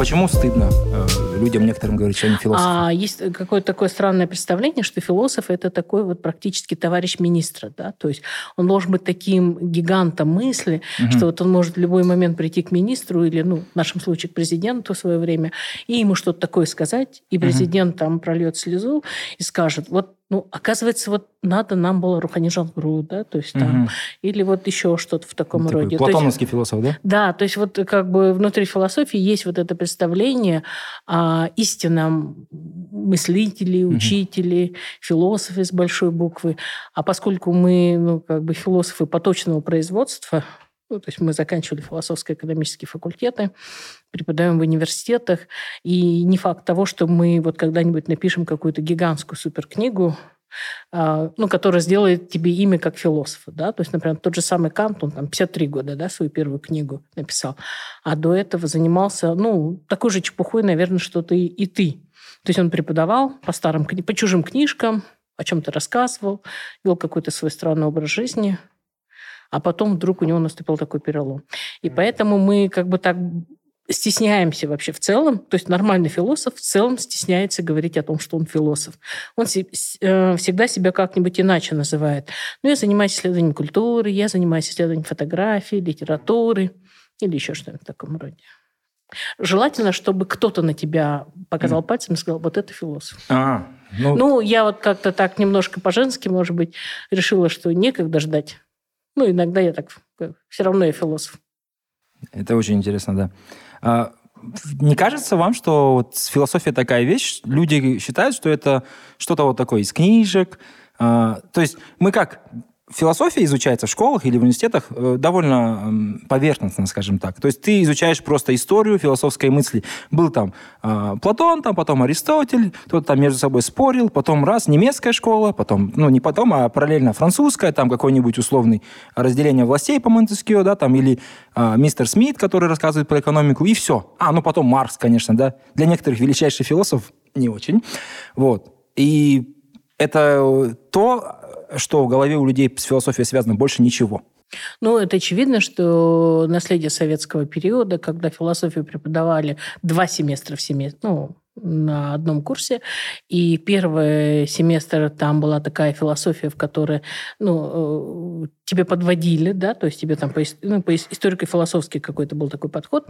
почему стыдно э, людям некоторым говорить, что они философы? А есть какое-то такое странное представление, что философ – это такой вот практически товарищ министра. Да? То есть он должен быть таким гигантом мысли, угу. что вот он может в любой момент прийти к министру или, ну, в нашем случае, к президенту в свое время, и ему что-то такое сказать, и президент угу. там прольет слезу и скажет, вот ну, оказывается, вот надо нам было Руханижан Гру, да, то есть там, угу. или вот еще что-то в таком Такой роде. Платоновский есть, философ, да? Да, то есть вот как бы внутри философии есть вот это представление о истинном мыслителе, учителе, угу. философе с большой буквы. А поскольку мы, ну, как бы философы поточного производства, ну, то есть мы заканчивали философско-экономические факультеты, преподаем в университетах. И не факт того, что мы вот когда-нибудь напишем какую-то гигантскую суперкнигу, а, ну, которая сделает тебе имя как философа, да, то есть, например, тот же самый Кант, он там 53 года, да, свою первую книгу написал, а до этого занимался, ну, такой же чепухой, наверное, что ты и ты. То есть он преподавал по старым, по чужим книжкам, о чем-то рассказывал, вел какой-то свой странный образ жизни, а потом вдруг у него наступил такой перелом. И поэтому мы как бы так стесняемся вообще в целом, то есть нормальный философ в целом стесняется говорить о том, что он философ. Он э, всегда себя как-нибудь иначе называет. Ну, я занимаюсь исследованием культуры, я занимаюсь исследованием фотографии, литературы или еще что-нибудь в таком роде. Желательно, чтобы кто-то на тебя показал mm. пальцем и сказал, вот это философ. А, ну... ну, я вот как-то так немножко по-женски, может быть, решила, что некогда ждать ну, иногда я так... Все равно я философ. Это очень интересно, да. А, не кажется вам, что вот философия такая вещь, люди считают, что это что-то вот такое из книжек, а, то есть мы как философия изучается в школах или в университетах э, довольно поверхностно, скажем так. То есть ты изучаешь просто историю философской мысли. Был там э, Платон, там потом Аристотель, кто-то там между собой спорил, потом раз немецкая школа, потом, ну не потом, а параллельно французская, там какой-нибудь условный разделение властей по Монтескио, да, там, или э, мистер Смит, который рассказывает про экономику, и все. А, ну потом Маркс, конечно, да. Для некоторых величайший философ не очень. Вот. И это то, что в голове у людей с философией связано, больше ничего. Ну, это очевидно, что наследие советского периода, когда философию преподавали два семестра в семестр, ну, на одном курсе. И первый семестр там была такая философия, в которой ну, э, тебе подводили, да, то есть тебе там по, ну, по историко-философски какой-то был такой подход,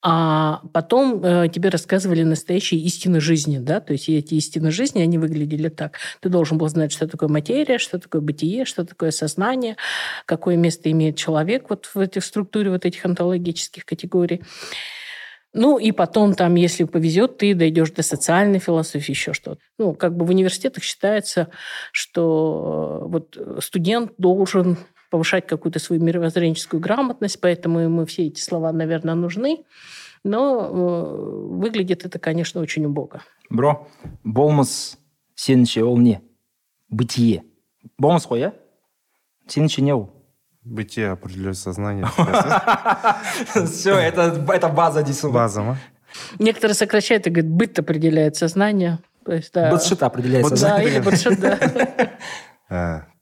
а потом э, тебе рассказывали настоящие истины жизни, да, то есть эти истины жизни, они выглядели так. Ты должен был знать, что такое материя, что такое бытие, что такое сознание, какое место имеет человек вот в этой структуре вот этих онтологических категорий. Ну, и потом там, если повезет, ты дойдешь до социальной философии, еще что-то. Ну, как бы в университетах считается, что э, вот студент должен повышать какую-то свою мировоззренческую грамотность, поэтому ему все эти слова, наверное, нужны. Но э, выглядит это, конечно, очень убого. Бро, болмыс сеніңше ол не бытие болмыс қой иә сеніңше не ол Бытие определяет сознание. Все, это, это база дису. База, ма? Некоторые сокращают и говорят, быт определяет сознание. То есть, да. Бытшит определяет сознание. Да, или бытшит, да.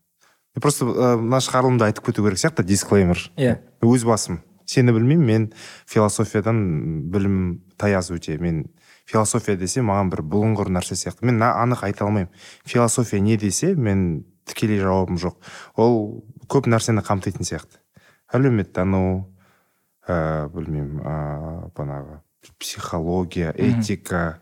просто мына шығарылымда айтып кету керек сияқты дисклеймер иә өз басым сені білмеймін мен философиядан білім таяз өте мен философия десе маған бір бұлыңғыр нәрсе сияқты мен анық айта алмаймын философия не десе мен тікелей жауабым жоқ ол көп нәрсені қамтитын сияқты. Әлеуметтану ә, білмеймін ә, бағанағы психология этика.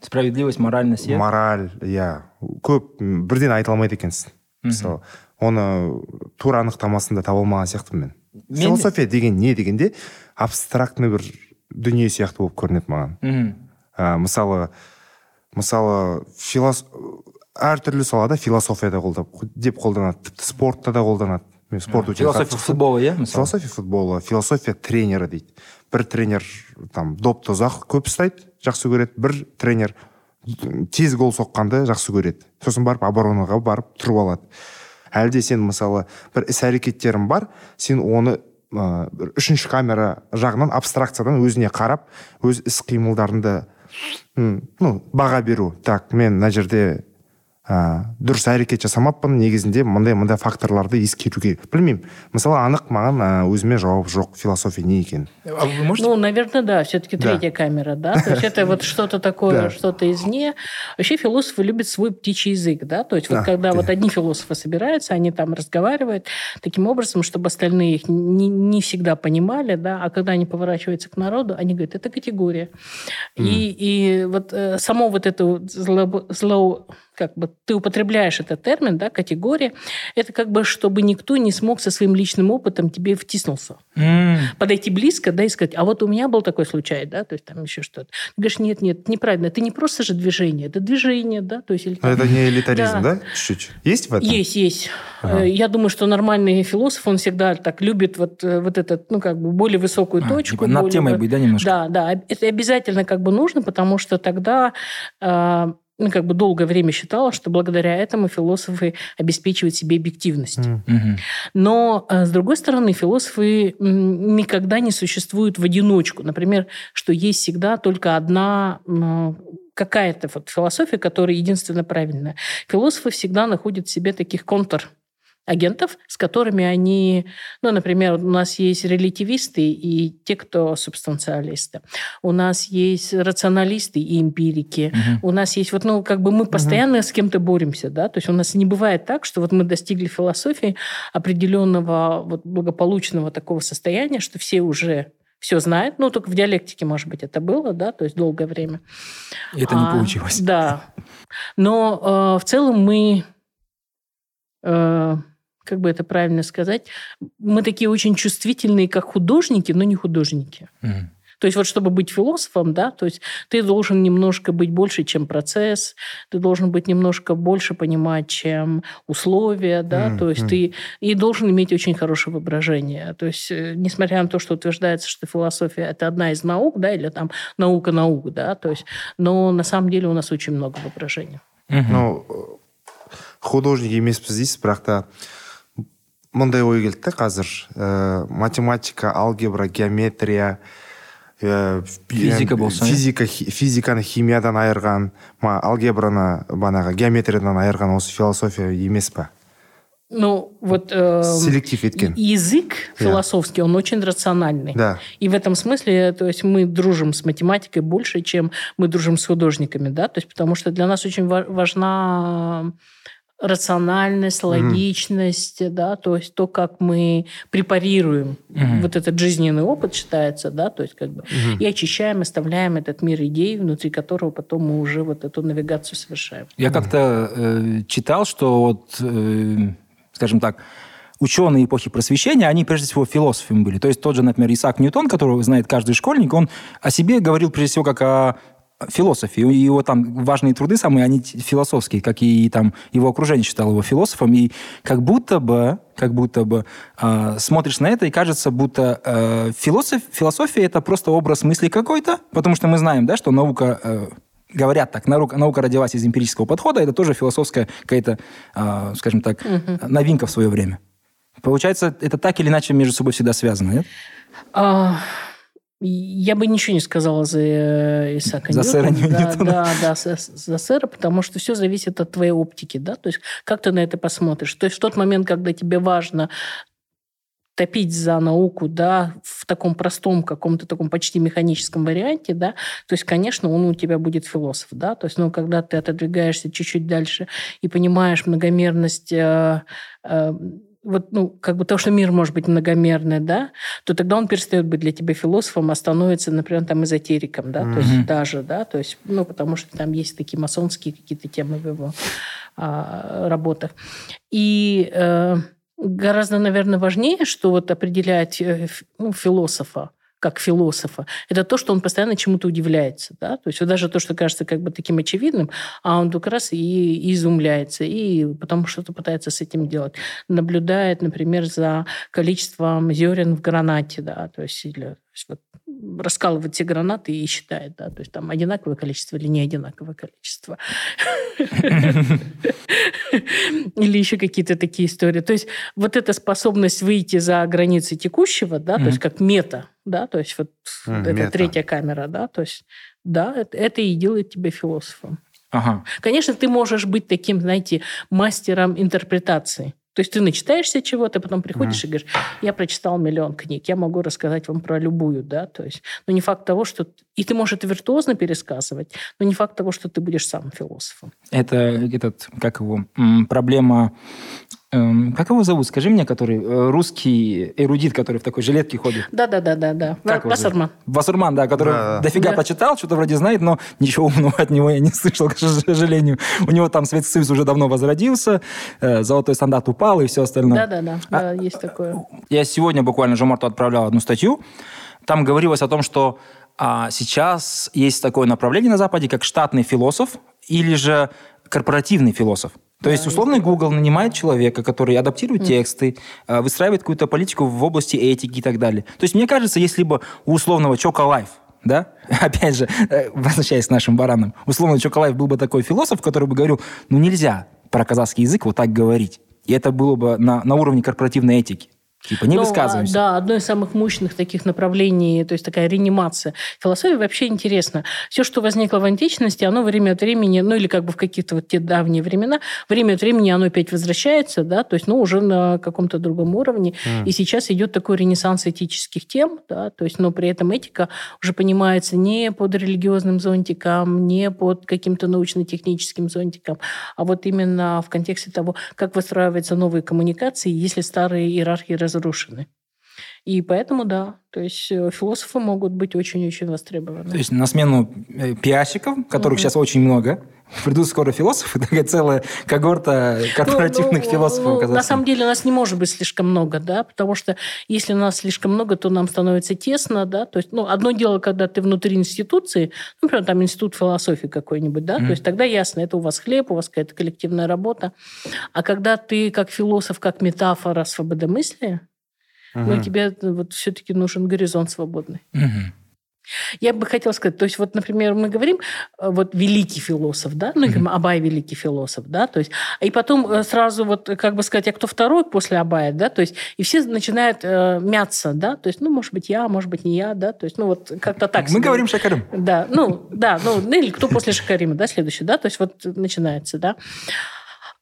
Справедливость моральность иә мораль иә. Көп бірден айта алмайды екенсің. Мысалы оны тура анықтамасын да таба алмаған сияқтымын мен. Философия деген не дегенде абстрактный бір дүние сияқты болып көрінеді маған. Ә, мысалы мысалы филос әртүрлі салада философияда қолдап деп қолданады. Тіпті спортта да қолданады. Мен спорт өте философия футбола иә философия футбола философия тренері дейді. Бір тренер там допты ұзақ көп ұстайды жақсы көреді. Бір тренер тез гол соққанды жақсы көреді. Сосын барып оборонаға барып тұрып алады. Әлде сен мысалы бір іс әрекеттерің бар сен оны ә, бір үшінші камера жағынан абстракциядан өзіне қарап өз іс қимылдарыңды ну баға беру. Так мен мына жерде ә, дұрыс әрекет жасамаппын негізінде мындай мындай факторларды ескеруге білмеймін мысалы анық маған ә, өзіме жауап жоқ философия не екенін А вы можете? Ну, наверное, да, все-таки Да. третья камера, да, то есть это вот что-то такое, Да. что-то извне. Вообще философы любят свой птичий язык, да, то есть вот А, когда ты- вот одни философы собираются, они там разговаривают таким образом, чтобы остальные их не, не всегда понимали, да, а когда они поворачиваются к народу, они говорят, это категория. И, и вот э, само вот это вот зло, зло- как бы ты употребляешь этот термин, да, категория, это как бы чтобы никто не смог со своим личным опытом тебе втиснулся М, подойти близко, да, и сказать, а вот у меня был такой случай, да, то есть там еще что-то. Ты говоришь, нет, нет, неправильно, это не просто же движение, это движение, да, то есть... Но это не элитаризм, Да. да? Чуть-чуть. Есть в этом? Есть, есть. Ага. Э, Я думаю, что нормальный философ, он всегда так любит вот, э, вот этот, ну, как бы более высокую а, точку. типа над более темой быть, да, немножко? Да, да, это обязательно как бы нужно, потому что тогда э, как бы долгое время считала, что благодаря этому философы обеспечивают себе объективность. Мгм. Но, э, с другой стороны, философы никогда не существуют в одиночку. Например, что есть всегда только одна какая-то вот философия, которая единственно правильная. Философы всегда находят в себе таких контр агентов, с которыми они, ну, например, у нас есть релятивисты и те, кто субстанциалисты. У нас есть рационалисты и эмпирики. Мгм. У нас есть вот, ну, как бы мы постоянно с кем-то боремся, да, то есть у нас не бывает так, что вот мы достигли философии определенного вот благополучного такого состояния, что все уже все знают, ну, только в диалектике, может быть, это было, да, то есть долгое время. Это не А, получилось. Да. Но э, в целом мы, э, как бы это правильно сказать, мы такие очень чувствительные, как художники, но не художники. Мгм. То есть вот чтобы быть философом, да, то есть ты должен немножко быть больше, чем процесс, ты должен быть немножко больше понимать, чем условия, да, Мгм, то есть мгм. ты и должен иметь очень хорошее воображение. То есть э, несмотря на то, что утверждается, что философия это одна из наук, да, или там наука наук, да, то есть, но на самом деле у нас очень много воображения. Мгм. ну художник емеспіз дейсіз бірақ та мындай ой келді да қазір ә, математика алгебра геометрия ә, Физика болса, физика физиканы химиядан айырған ма алгебраны банағы геометриядан айырған осы философия емес па? Ну, вот... э, селектив еткен. Язык философский, он очень рациональный. да. И в этом смысле, то есть мы дружим с математикой больше, чем мы дружим с художниками, да, то есть потому что для нас очень ва- важна рациональность, логичность, да, то есть то, как мы препарируем Мгм. вот этот жизненный опыт считается, да, то есть как бы и очищаем, оставляем этот мир идей, внутри которого потом мы уже вот эту навигацию совершаем. Я как-то э, читал, что вот, э, скажем так, ученые эпохи просвещения, они прежде всего философами были. То есть тот же, например, Исаак Ньютон, которого знает каждый школьник, он о себе говорил прежде всего как о философе. И его там важные труды самые, они философские, как и там его окружение считало его философом. И как будто бы, как будто бы э, смотришь на это и кажется, будто э, философ, философия это просто образ мысли какой-то, потому что мы знаем, да, что наука э, говорят так, наука, наука родилась из эмпирического подхода, это тоже философская какая-то, а, скажем так, новинка в свое время. Получается, это так или иначе между собой всегда связано, нет? А, Я бы ничего не сказала за э, Исаака За сэра Ньютона. Да, Ньютона. да, да, за, за сэра, потому что все зависит от твоей оптики, да, то есть как ты на это посмотришь. То есть в тот момент, когда тебе важно топить за науку, да, в таком простом каком-то таком почти механическом варианте, да, то есть, конечно, он у тебя будет философ, да, то есть, ну, когда ты отодвигаешься чуть-чуть дальше и понимаешь многомерность э, э, вот, ну, как бы то, что мир может быть многомерный, да, то тогда он перестает быть для тебя философом, а становится, например, там эзотериком, да, то есть даже, да, то есть, ну, потому что там есть такие масонские какие-то темы в его а, работах. И э, гораздо, наверное, важнее, что вот определять э, ну, философа, как философа, это то, что он постоянно чему-то удивляется. Да? То есть даже то, что кажется как бы таким очевидным, а он как раз и, и изумляется, и потом что-то пытается с этим делать. Наблюдает, например, за количеством зерен в гранате, да, то есть, или, есть вот раскалывает все гранаты и считает, да, то есть там одинаковое количество или не одинаковое количество. Или еще какие-то такие истории. То есть вот эта способность выйти за границы текущего, да, то есть как мета, да, то есть вот это третья камера, да, то есть да, это, это и делает тебя философом. Ага. Конечно, ты можешь быть таким, знаете, мастером интерпретации. То есть ты начитаешься чего-то, потом приходишь mm. и говоришь, я прочитал миллион книг, я могу рассказать вам про любую, да, то есть, но не факт того, что... И ты можешь это виртуозно пересказывать, но не факт того, что ты будешь сам философом. Это этот, как его, проблема как его зовут? Скажи мне, который э, русский эрудит, который в такой жилетке ходит. Да-да-да-да. да. Вассерман. Вассерман, да, который да, дофига да. почитал, что-то вроде знает, но ничего умного от него я не слышал, к сожалению. У него там Советский Союз уже давно возродился, э, золотой стандарт упал и все остальное. Да-да-да, а, да, есть такое. Я сегодня буквально Жомарту отправлял одну статью. Там говорилось о том, что а, сейчас есть такое направление на Западе, как штатный философ или же корпоративный философ. То есть, условный Google нанимает человека, который адаптирует mm. тексты, а, выстраивает какую-то политику в области этики и так далее. То есть, мне кажется, если бы у условного Чоколаева, да, опять же, э, возвращаясь к нашим баранам, условно Чоколаев был бы такой философ, который бы говорил, ну нельзя про казахский язык вот так говорить. И это было бы на, на уровне корпоративной этики. Типа не ну, высказываемся. Да, одно из самых мощных таких направлений, то есть такая реанимация. Философия вообще интересна. Все, что возникло в античности, оно время от времени, ну или как бы в какие-то вот те давние времена, время от времени оно опять возвращается, да, то есть, ну, уже на каком-то другом уровне. Mm. И сейчас идет такой ренессанс этических тем, да, то есть, но при этом этика уже понимается не под религиозным зонтиком, не под каким-то научно-техническим зонтиком, а вот именно в контексте того, как выстраиваются новые коммуникации, если старые иерархии раз wzruszymy. И поэтому, да, то есть э, философы могут быть очень-очень востребованы. То есть на смену э, пиасиков, которых угу. сейчас очень много, придут скоро философы, такая целая когорта корпоративных ну, ну, философов. Ну, на самом деле у нас не может быть слишком много, да, потому что если у нас слишком много, то нам становится тесно, да, то есть, ну, одно дело, когда ты внутри институции, ну, например, там институт философии какой-нибудь, да, mm. то есть тогда ясно, это у вас хлеб, у вас какая-то коллективная работа, а когда ты как философ, как метафора свободомыслия, Угу. Но тебе вот все-таки нужен горизонт свободный. Угу. Я бы хотела сказать, то есть вот, например, мы говорим, э, вот великий философ, да, ну, говорим, Абай великий философ, да, то есть, и потом э, сразу вот, как бы сказать, а кто второй после Абая, да, то есть, и все начинают э, мяться, да, то есть, ну, может быть, я, может быть, не я, да, то есть, ну, вот как-то так. Мы себе. говорим Шакарим. Да, ну, да, ну, или кто после Шакарима, да, следующий, да, то есть, вот начинается, да.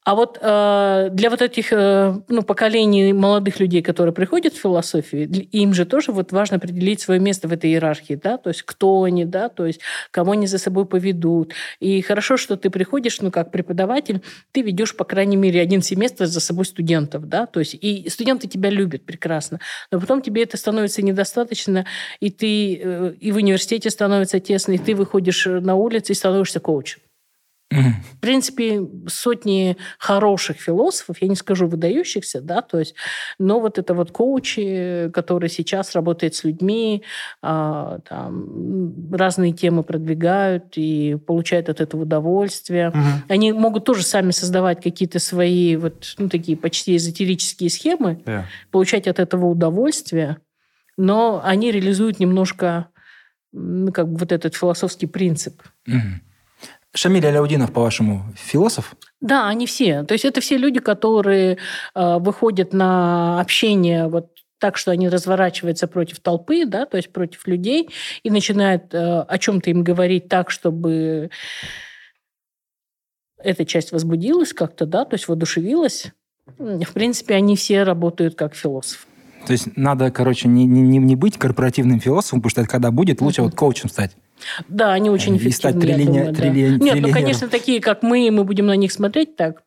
А вот э, для вот этих э, ну, поколений молодых людей, которые приходят в философию, им же тоже вот важно определить свое место в этой иерархии, да, то есть кто они, да, то есть кого они за собой поведут. И хорошо, что ты приходишь, ну, как преподаватель, ты ведешь, по крайней мере, один семестр за собой студентов, да, то есть и студенты тебя любят прекрасно, но потом тебе это становится недостаточно, и ты э, и в университете становится тесно, и ты выходишь на улицу и становишься коучем. В принципе, сотни хороших философов, я не скажу выдающихся, да, то есть, но вот это вот коучи, которые сейчас работают с людьми, а, там, разные темы продвигают и получают от этого удовольствие. Угу. Они могут тоже сами создавать какие-то свои вот, ну, такие почти эзотерические схемы, yeah. получать от этого удовольствие, но они реализуют немножко ну, как бы вот этот философский принцип. Угу. Шамиль Аляудинов, по-вашему, философ? Да, они все. То есть это все люди, которые э, выходят на общение вот так, что они разворачиваются против толпы, да, то есть против людей, и начинают э, о чем-то им говорить так, чтобы эта часть возбудилась как-то, да, то есть воодушевилась. В принципе, они все работают как философы. То есть надо, короче, не, не, не быть корпоративным философом, потому что это когда будет, лучше mm-hmm. вот коучем стать. Да, они очень эффективны. И стать триллионер, думаю, да. триллион, Нет, ну, конечно, такие, как мы, мы будем на них смотреть так,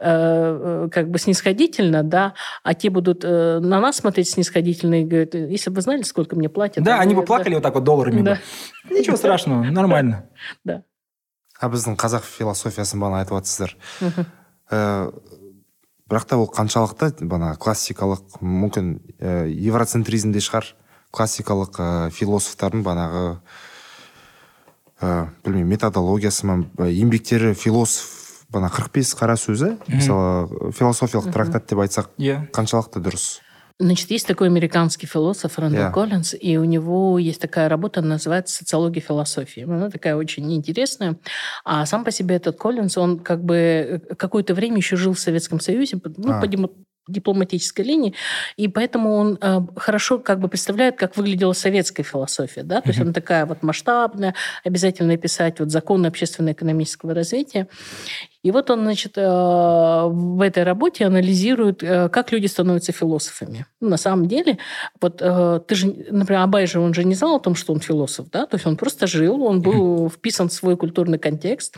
э, э, как бы снисходительно, да, а те будут э, на нас смотреть снисходительно и говорят, если бы вы знали, сколько мне платят. Да, они бы плакали да. вот так вот долларами. Да. Бы. Ничего страшного, нормально. Да. а біздің қазақ философиясын бағана айтып жатсыздар бірақ та ол қаншалықты бана классикалық мүмкін ә, евроцентризмде шығар классикалық ә, философтардың банағы ә, білмеймін методологиясы ма еңбектері философ бана қырық бес қара сөзі мысалы философиялық трактат деп айтсақ иә қаншалықты дұрыс Значит, есть такой американский философ Рэндалл yeah. Коллинз, и у него есть такая работа, называется «Социология философии». Она такая очень интересная. А сам по себе этот Коллинз, он как бы э, какое-то время еще жил в Советском Союзе, ну, а. по, дипломатической линии, и поэтому он э, хорошо как бы представляет, как выглядела советская философия, да, то есть она такая вот масштабная, обязательно писать вот законы общественно-экономического развития. И вот он, значит, э, в этой работе анализирует, э, как люди становятся философами. Ну, на самом деле, вот э, ты же, например, Абай же, он же не знал о том, что он философ, да, то есть он просто жил, он был вписан в свой культурный контекст,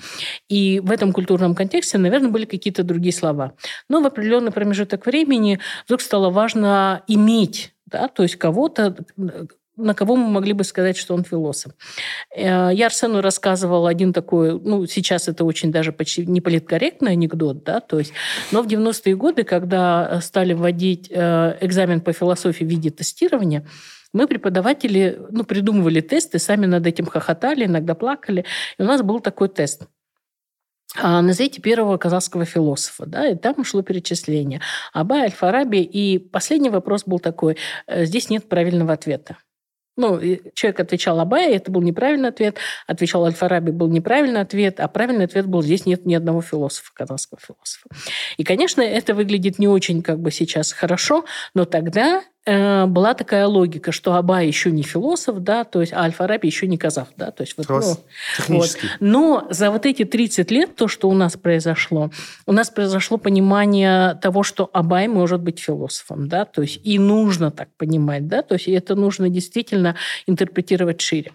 и в этом культурном контексте, наверное, были какие-то другие слова. Но в определенный промежуток времени вдруг стало важно иметь да, то есть кого-то, на кого мы могли бы сказать, что он философ. Э, я Арсену рассказывала один такой, ну, сейчас это очень даже почти не политкорректный анекдот, да, то есть, но в 90-е годы, когда стали вводить э, экзамен по философии в виде тестирования, мы, преподаватели, ну, придумывали тесты, сами над этим хохотали, иногда плакали. И у нас был такой тест. А, назовите первого казахского философа, да, и там шло перечисление. Абай, Аль-Фараби, и последний вопрос был такой, э, здесь нет правильного ответа. Ну, человек отвечал Абай, это был неправильный ответ. Отвечал Аль-Фараби, был неправильный ответ. А правильный ответ был, здесь нет ни одного философа, казахского философа. И, конечно, это выглядит не очень как бы сейчас хорошо, но тогда была такая логика, что Абай еще не философ, да, то есть а Аль-Фараби еще не казах, да, то есть вот, ну, вот. Но за вот эти 30 лет то, что у нас произошло, у нас произошло понимание того, что Абай может быть философом, да, то есть и нужно так понимать, да, то есть это нужно действительно интерпретировать шире.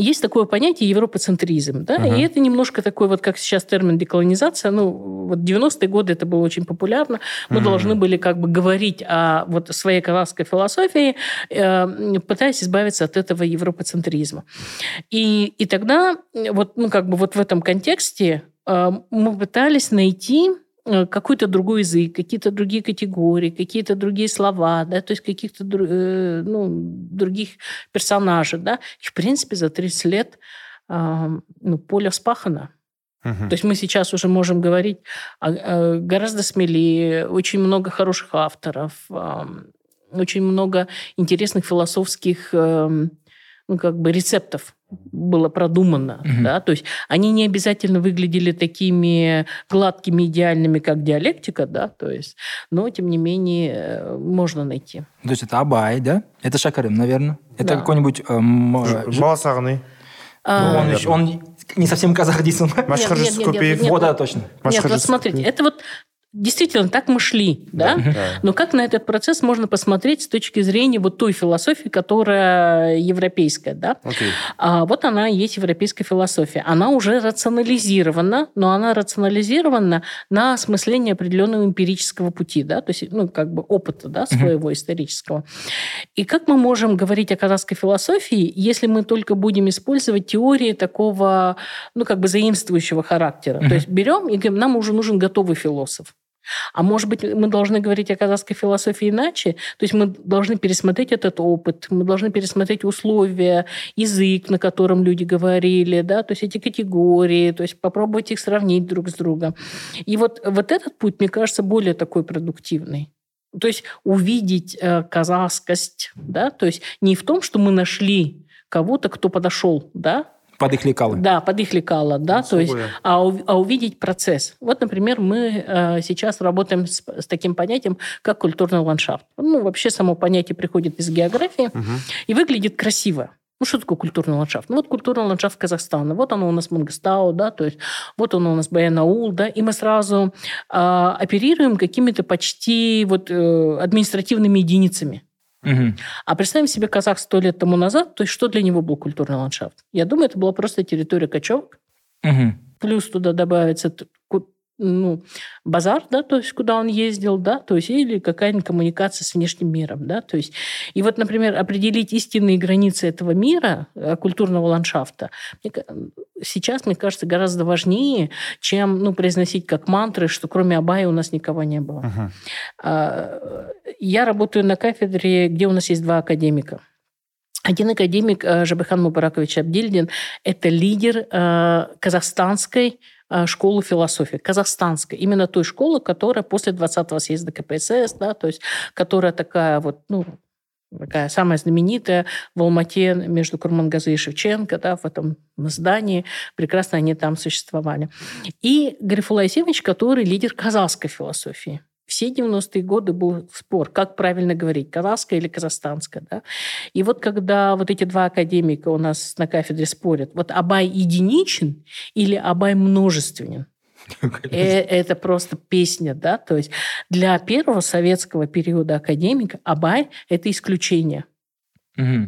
Есть такое понятие европоцентризм, да, uh-huh. и это немножко такой вот, как сейчас термин деколонизация, ну, вот 90-е годы это было очень популярно, мы uh-huh. должны были как бы говорить о вот своей казахской философии, э, пытаясь избавиться от этого европоцентризма. И, и тогда вот, ну, как бы вот в этом контексте э, мы пытались найти Э, какой-то другой язык, какие-то другие категории, какие-то другие слова, да, то есть каких-то э, ну, других персонажей. Да. И, в принципе, за 30 лет ну, поле спахано. Угу. То есть мы сейчас уже можем говорить гораздо смелее, очень много хороших авторов, очень много интересных философских эм, ну, как бы рецептов было продумано, угу. да, то есть они не обязательно выглядели такими гладкими, идеальными, как диалектика, да, то есть, но тем не менее э, можно найти. То есть это Абай, да? Это Шакарым, наверное? Это да. какой-нибудь... Эм, Баласагны. А... Ну, он, он не совсем казах нет, нет, вот, да, точно. Нет, вот смотрите, это вот Действительно, так мы шли, да? да? Но как на этот процесс можно посмотреть с точки зрения вот той философии, которая европейская, да? Okay. А вот она и есть европейская философия. Она уже рационализирована, но она рационализирована на осмысление определенного эмпирического пути, да? То есть, ну, как бы опыта, да, своего uh-huh. исторического. И как мы можем говорить о казахской философии, если мы только будем использовать теории такого, ну, как бы заимствующего характера? Uh-huh. То есть берем и говорим, нам уже нужен готовый философ. А может быть, мы должны говорить о казахской философии иначе? То есть мы должны пересмотреть этот опыт, мы должны пересмотреть условия, язык, на котором люди говорили, да, то есть эти категории, то есть попробовать их сравнить друг с другом. И вот, вот этот путь, мне кажется, более такой продуктивный. То есть увидеть э, казахскость, да, то есть не в том, что мы нашли кого-то, кто подошел, да, под их лекало. Да, под их лекало, да, то есть, а, а увидеть процесс. Вот, например, мы э, сейчас работаем с, с таким понятием, как культурный ландшафт. Ну, вообще само понятие приходит из географии угу. и выглядит красиво. Ну, что такое культурный ландшафт? Ну, вот культурный ландшафт Казахстана. Вот оно у нас Мангостау, да, то есть вот оно у нас Баянаул, да, и мы сразу э, оперируем какими-то почти вот э, административными единицами. Угу. А представим себе казах сто лет тому назад, то есть что для него был культурный ландшафт? Я думаю, это была просто территория кочевок. Угу. Плюс туда добавится ну, базар, да, то есть куда он ездил, да, то есть или какая-нибудь коммуникация с внешним миром, да, то есть и вот, например, определить истинные границы этого мира, э, культурного ландшафта, сейчас, мне кажется, гораздо важнее, чем, ну, произносить как мантры, что кроме Абая у нас никого не было. Uh-huh. Я работаю на кафедре, где у нас есть два академика. Один академик э, Жабихан Мубаракович Абдильдин – это лидер э, казахстанской школу философии, казахстанской, именно той школы, которая после 20-го съезда КПСС, да, то есть которая такая вот, ну, такая самая знаменитая в Алмате между Курмангазы и Шевченко, да, в этом здании. Прекрасно они там существовали. И Гарифулай Есимович, который лидер казахской философии. Все 90-е годы был спор, как правильно говорить, казахская или казахстанская. Да? И вот когда вот эти два академика у нас на кафедре спорят, вот Абай единичен или Абай множественен, Э, это просто песня, да, то есть для первого советского периода академика Абай – это исключение.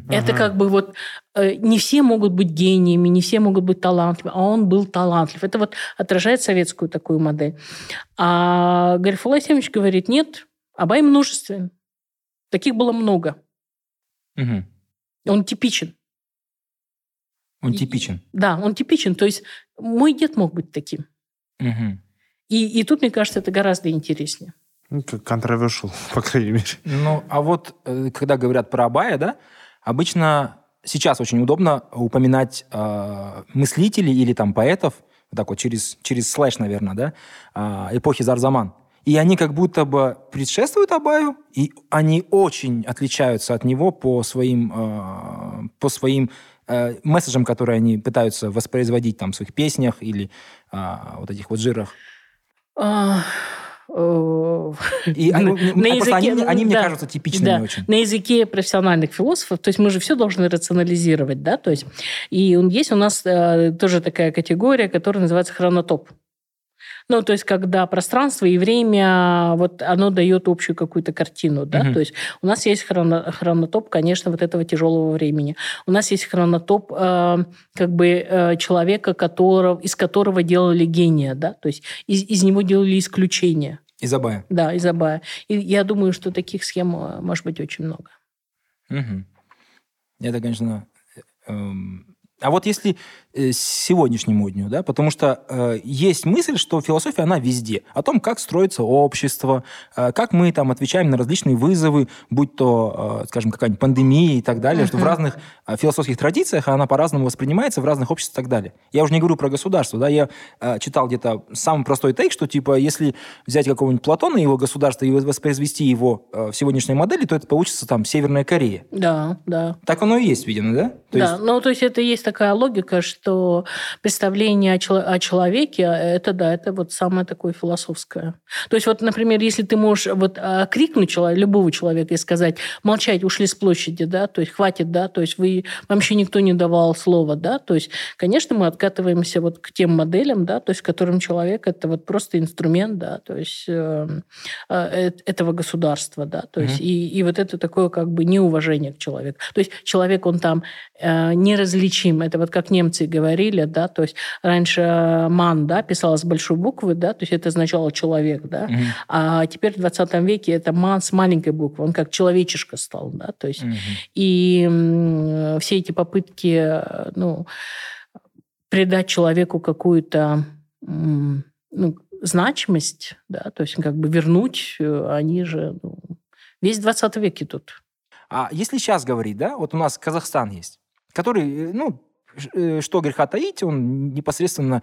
Это как бы вот э, не все могут быть гениями, не все могут быть талантливыми, а он был талантлив. Это вот отражает советскую такую модель. А Гарифулай Семович говорит, нет, Абай множественен. Таких было много. Угу. Он типичен. Он типичен. И, да, он типичен. То есть мой дед мог быть таким. Угу. И, и тут, мне кажется, это гораздо интереснее. Ну, controversial, по крайней мере. Ну, а вот э, когда говорят про Абая, да, обычно сейчас очень удобно упоминать э, мыслителей или там поэтов, вот так вот через, через слэш, наверное, да, э, эпохи Зарзаман. И они как будто бы предшествуют Абаю, и они очень отличаются от него по своим, э, по своим э, месседжам, которые они пытаются воспроизводить там в своих песнях или э, вот этих вот жирах. А, и они, на языке, они, они мне кажутся типичными да, очень. На языке профессиональных философов, то есть мы же все должны рационализировать, да, то есть и есть у нас э, тоже такая категория, которая называется хронотоп. Ну, то есть, когда пространство и время, вот оно дает общую какую-то картину, да, угу. то есть у нас есть хроно, хронотоп, конечно, вот этого тяжелого времени. У нас есть хронотоп э, как бы э, человека, которого, из которого делали гения, да, то есть из, из него делали исключение. Из Абая. Да, из Абая. И я думаю, что таких схем э, может быть очень много. Угу. Это, конечно, э, эм, а вот если сегодняшнему дню, да, потому что э, есть мысль, что философия, она везде. О том, как строится общество, э, как мы там отвечаем на различные вызовы, будь то, э, скажем, какая-нибудь пандемия и так далее, uh-huh. что в разных э, философских традициях она по-разному воспринимается в разных обществах и так далее. Я уже не говорю про государство, да, я э, читал где-то самый простой тейк, что типа, если взять какого-нибудь Платона и его государство и воспроизвести его э, в сегодняшней модели, то это получится там Северная Корея. Да, да. Так оно и есть, видимо, да? То да, есть... ну то есть это есть такая логика, что представление о, чело- о человеке, это да, это вот самое такое философское. То есть вот, например, если ты можешь вот крикнуть человека, любого человека и сказать, молчать, ушли с площади, да, то есть хватит, да, то есть вы, вам еще никто не давал слова, да, то есть, конечно, мы откатываемся вот к тем моделям, да, то есть, которым человек это вот просто инструмент, да, то есть э, э, этого государства, да, то есть, mm-hmm. и, и вот это такое как бы неуважение к человеку. То есть человек, он там э, неразличим, это вот как немцы говорили, да, то есть раньше ман, да, писалось с большой буквы, да, то есть это означало человек, да, угу. а теперь в 20 веке это ман с маленькой буквы, он как человечишка стал, да, то есть угу. и все эти попытки, ну, придать человеку какую-то ну, значимость, да, то есть как бы вернуть, э, они же ну, весь 20 век идут. А если сейчас говорить, да, вот у нас Казахстан есть, который, э, ну, Э, что греха таить, он непосредственно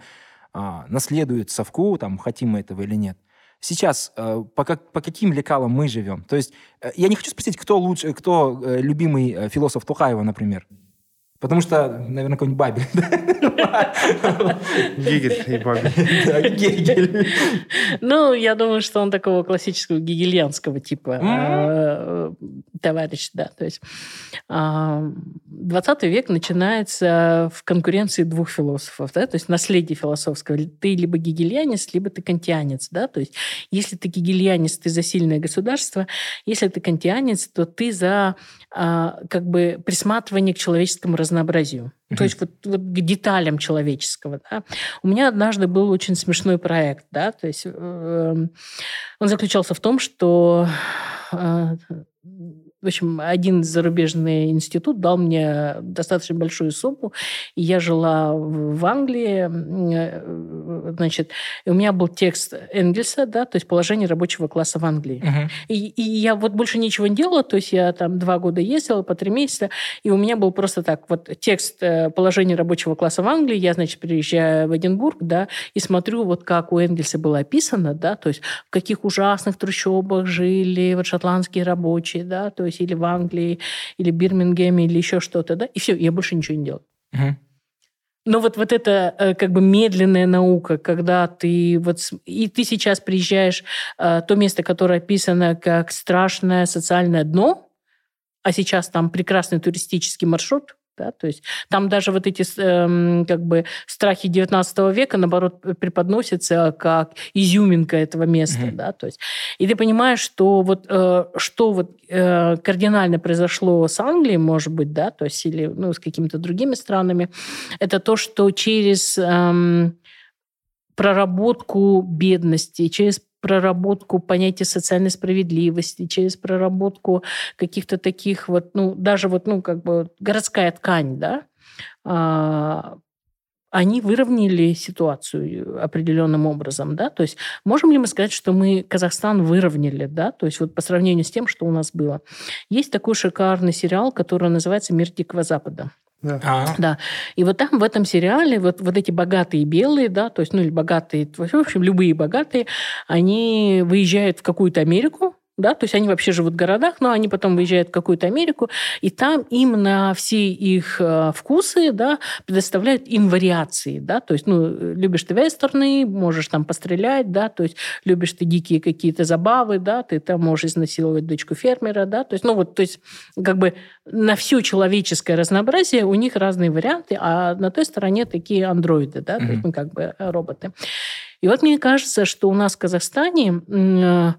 а, наследует совку, там, хотим мы этого или нет. Сейчас э, по, как, по каким лекалам мы живем? То есть э, я не хочу спросить, кто лучше, кто любимый философ Тухаева, например. Потому что, наверное, какой-нибудь Бабель. Гегель и Бабель. Гегель. Ну, я думаю, что он такого классического гегельянского типа э, товарищ, да. То есть 20 а, век начинается в конкуренции двух философов, да, то есть наследие философского. Ты либо гегельянец, либо ты кантианец, да, то есть если ты гегельянец, ты за сильное государство, если ты кантианец, то ты за как бы присматривание к человеческому разнообразию. Mm-hmm. То есть вот, вот к деталям человеческого. Да. У меня однажды был очень смешной проект. Да, то есть э, он заключался в том, что э, в общем, один зарубежный институт дал мне достаточно большую сумму, и я жила в Англии, э, значит, у меня был текст Энгельса, да, то есть положение рабочего класса в Англии. Uh-huh. И, и я вот больше ничего не делала, то есть я там два года ездила, по три месяца, и у меня был просто так, вот текст э, положения рабочего класса в Англии, я, значит, приезжаю в Эдинбург, да, и смотрю, вот как у Энгельса было описано, да, то есть в каких ужасных трущобах жили вот шотландские рабочие, да, то есть или в Англии, или Бирмингеме, или еще что-то, да, и все, я больше ничего не делаю. Мгм. Но вот, вот это э, как бы медленная наука, когда ты вот... И ты сейчас приезжаешь э, то место, которое описано как страшное социальное дно, а сейчас там прекрасный туристический маршрут, да, то есть там даже вот эти эм, как бы страхи 19 века, наоборот, преподносятся как изюминка этого места, Мгм. да, то есть и ты понимаешь, что вот э, что вот э, кардинально произошло с Англией, может быть, да, то есть или ну, с какими-то другими странами, это то, что через эм, проработку бедности, через проработку понятия социальной справедливости, через проработку каких-то таких вот, ну, даже вот, ну, как бы городская ткань, да, а, они выровняли ситуацию определенным образом, да, то есть можем ли мы сказать, что мы Казахстан выровняли, да, то есть вот по сравнению с тем, что у нас было. Есть такой шикарный сериал, который называется «Мир Дикого Запада». А, Да. И вот там, в этом сериале, вот, вот эти богатые белые, да, то есть, ну, или богатые, в общем, любые богатые, они выезжают в какую-то Америку, да, то есть они вообще живут в городах, но они потом выезжают в какую-то Америку, и там им на все их э, вкусы, да, предоставляют им вариации, да, то есть, ну, любишь ты вестерны, можешь там пострелять, да, то есть любишь ты дикие какие-то забавы, да, ты там можешь изнасиловать дочку фермера, да, то есть, ну, вот, то есть, как бы на все человеческое разнообразие у них разные варианты, а на той стороне такие андроиды, да, то есть, ну, как бы э, роботы. И вот мне кажется, что у нас в Казахстане э,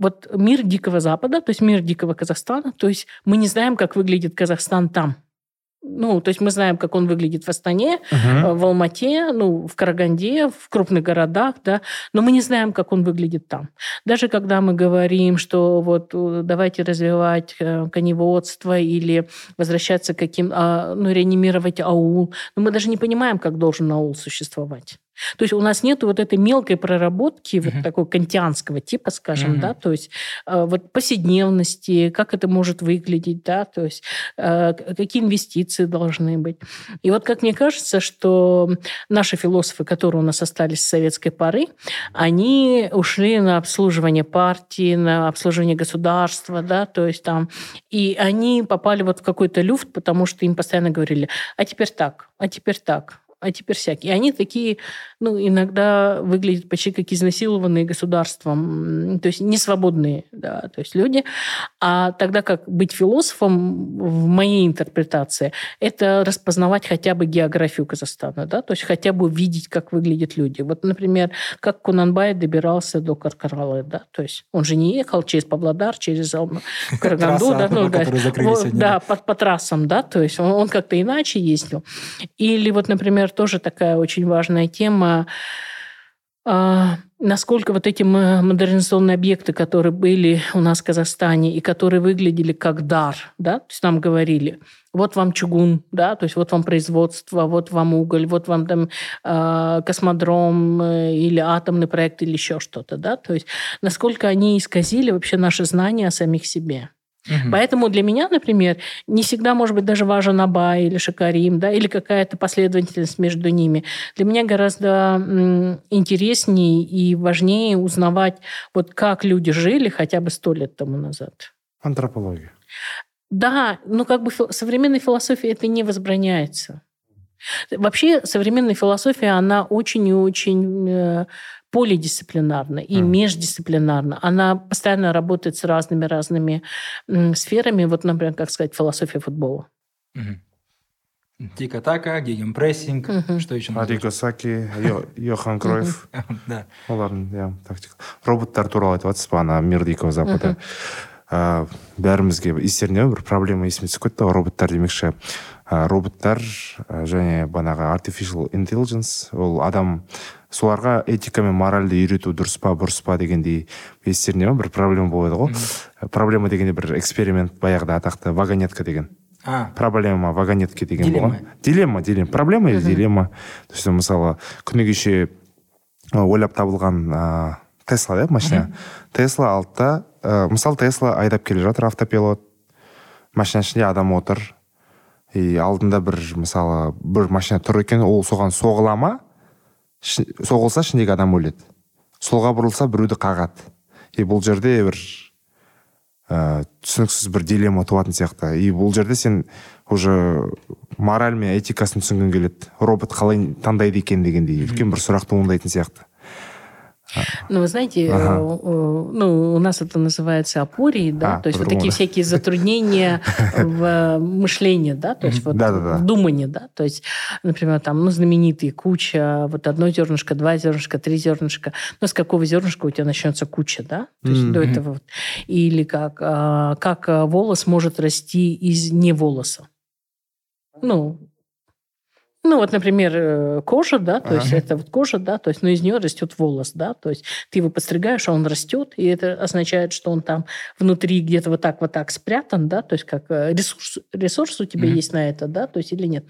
вот мир Дикого Запада, то есть мир Дикого Казахстана, то есть мы не знаем, как выглядит Казахстан там. Ну, то есть мы знаем, как он выглядит в Астане, э, в Алмате, ну, в Караганде, в крупных городах, да, но мы не знаем, как он выглядит там. Даже когда мы говорим, что вот э, давайте развивать э, коневодство или возвращаться к каким, а, ну, реанимировать аул, но мы даже не понимаем, как должен аул существовать. То есть у нас нет вот этой мелкой проработки, вот Мгм. такой кантианского типа, скажем, Мгм. да, то есть э, вот повседневности, как это может выглядеть, да, то есть э, какие инвестиции должны быть. И вот как мне кажется, что наши философы, которые у нас остались с советской поры, они ушли на обслуживание партии, на обслуживание государства, да, то есть там, и они попали вот в какой-то люфт, потому что им постоянно говорили, а теперь так, а теперь так, а теперь всякие. И они такие, ну, иногда выглядят почти как изнасилованные государством, то есть не свободные, да, то есть люди. А тогда как быть философом, в моей интерпретации, это распознавать хотя бы географию Казахстана, да, то есть хотя бы видеть, как выглядят люди. Вот, например, как Кунанбай добирался до Каркаралы, да, то есть он же не ехал через Павлодар, через Караганду, да, ну, да, да, по, по трассам, да, то есть он, он как-то иначе ездил. Или вот, например, тоже такая очень важная тема, а, насколько вот эти модернизационные объекты, которые были у нас в Казахстане и которые выглядели как дар, да, то есть нам говорили, вот вам чугун, да, то есть вот вам производство, вот вам уголь, вот вам там а, космодром э, или атомный проект или еще что-то, да, то есть насколько они исказили вообще наши знания о самих себе. Мгм. Поэтому для меня, например, не всегда может быть даже важен Абай или Шакарим, да, или какая-то последовательность между ними. Для меня гораздо интереснее и важнее узнавать, вот как люди жили хотя бы сто лет тому назад. Антропология. Да, ну как бы современной философии это не возбраняется. Вообще современная философия, она очень и очень э, полидисциплинарна и Мгм. междисциплинарна. Она постоянно работает с разными-разными м, сферами. Вот, например, как сказать, философия футбола. Мгм. Тика-така, гегемпрессинг, Мгм. что еще? Ариго Саки, Йо- Йохан Кройф. Да. олардың иә тактика роботтар туралы айтып жатсыз ба ана мир дикого запада ә, бәрімізге естеріне бір проблема есіме түсіп кетті ғой роботтар демекші ә, роботтар ә, және банағы artificial intelligence ол адам соларға этика мен моральды үйрету дұрыс па бұрыс па дегендей естеріне ма? бір проблема болады ғой. Проблема дегенде бір эксперимент баяғыда атақты. Вагонетка деген. А, проблема вагонетки деген болған. Дилемма дилемма. Проблема или дилемма. То есть мысалы күні кеше ы, ойлап табылған ыыы тесла да машина. Тесла алды да мысалы тесла айдап келе жатыр автопилот. Машина ішінде адам отыр. И алдында бір мысалы бір машина тұр екен. Ол соған соғыла ма? Соғылса ішіндегі адам өледі. Солға бұрылса біреуді қағады. И бұл жерде бір ә, түсініксіз бір дилемма туатын сияқты. И бұл жерде сен уже мораль мен этикасын түсінгің келеді. Робот қалай таңдайды екен дегендей. Үлкен бір сұрақ туындайтын сияқты. Ну, вы знаете, Ага. э, э, ну, у нас это называется опорией, да, А, то есть вот такие да. всякие затруднения в э, мышлении, да, то есть вот в думании, да, то есть, например, там, ну, знаменитые куча, вот одно зернышко, два зернышка, три зернышка, ну, с какого зернышка у тебя начнется куча, да, то есть до этого вот. Или как, как волос может расти из не волоса. Ну, ну, вот, например, э, кожа, да, то есть Ага. это вот кожа, да, то есть, но из нее растет волос, да, то есть ты его подстригаешь, а он растет, и это означает, что он там внутри где-то вот так вот так спрятан, да, то есть как э, ресурс, ресурс у тебя Мгм. есть на это, да, то есть или нет.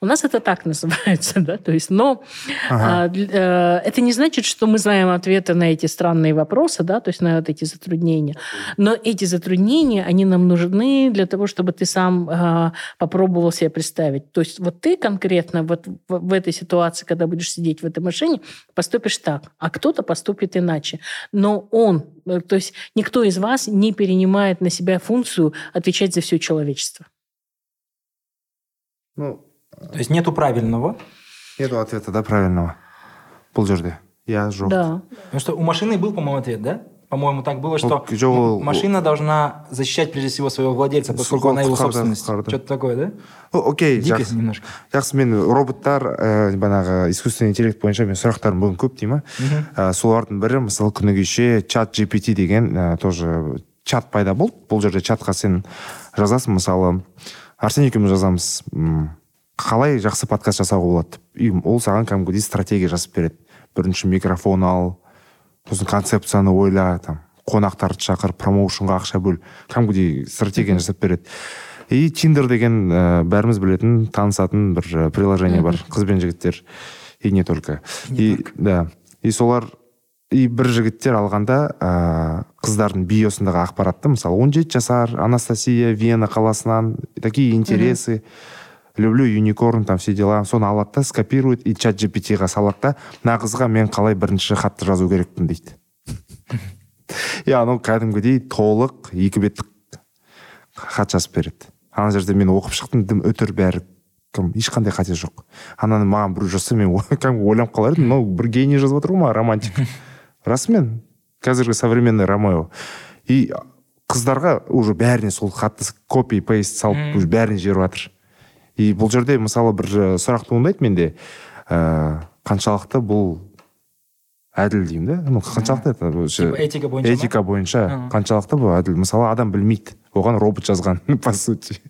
У нас это так называется, да, то есть, но Ага. а, э, это не значит, что мы знаем ответы на эти странные вопросы, да, то есть на вот эти затруднения. Но эти затруднения, они нам нужны для того, чтобы ты сам а, попробовал себе представить. То есть вот ты конкретно вот в, в этой ситуации, когда будешь сидеть в этой машине, поступишь так, а кто-то поступит иначе. Но он, э, то есть никто из вас не перенимает на себя функцию отвечать за все человечество. ну То есть нету правильного. нету ответа да правильного бұл жерде иә жоқ Да. Потому что у машины был, по-моему, ответ, да? По-моему, так было, что машина должна защищать прежде всего своего владельца, поскольку она его собственность. Что-то такое, да? Окей Дикость жақсы немножко. жақсы мен роботтар ә, бағанағы искусственный интеллект бойынша мен сұрақтарым бүгін көп дей ма? Ә, солардың бірі мысалы күні кеше чат gpt деген ә, тоже чат пайда болды. Бұл жерде чатқа сен жазасың мысалы арсен екеуміз жазамыз қалай жақсы подкаст жасауға болады и ол саған кәдімгідей стратегия жасап береді. Бірінші микрофон ал сосын концепцияны ойла там қонақтарды шақыр промоушнға ақша бөл кәдімгідей стратегияны жасап береді. И тиндер деген ә, бәріміз білетін танысатын бір ә, приложение бар. Қыз бен жігіттер и не только. И да. И солар и бір жігіттер алғанда ә, қыздардың биосындағы ақпаратты мысалы 17 жасар анастасия вена қаласынан такие интересы. Люблю юникорн там все дела. Соны алады да скопирует и чат gpt ға салады да мына қызға мен қалай бірінші хатты жазу керекпін дейді. И анау кәдімгідей толық екі беттік хат жазып береді. Ана жерде мен оқып шықтым дым өтір бәрі. Кім? Ешқандай қате жоқ. Ананы маған біреу жазса мен кәдімгі ойланып қалар едім мынау бір гений жазып отыр ғой маған романтик расымен қазіргі современный ромео и қыздарға уже бәріне сол хатты копи пейст салып уже бәріне жіберіп жатыр. И бұл жерде мысалы бір э, сұрақ туындайды менде. Ә, қаншалықты бұл әділ деймін да ну қаншалықты это этика бойынша этика бойынша қаншалықты бұл әділ? Мысалы адам білмейді. Оған робот жазған по сути.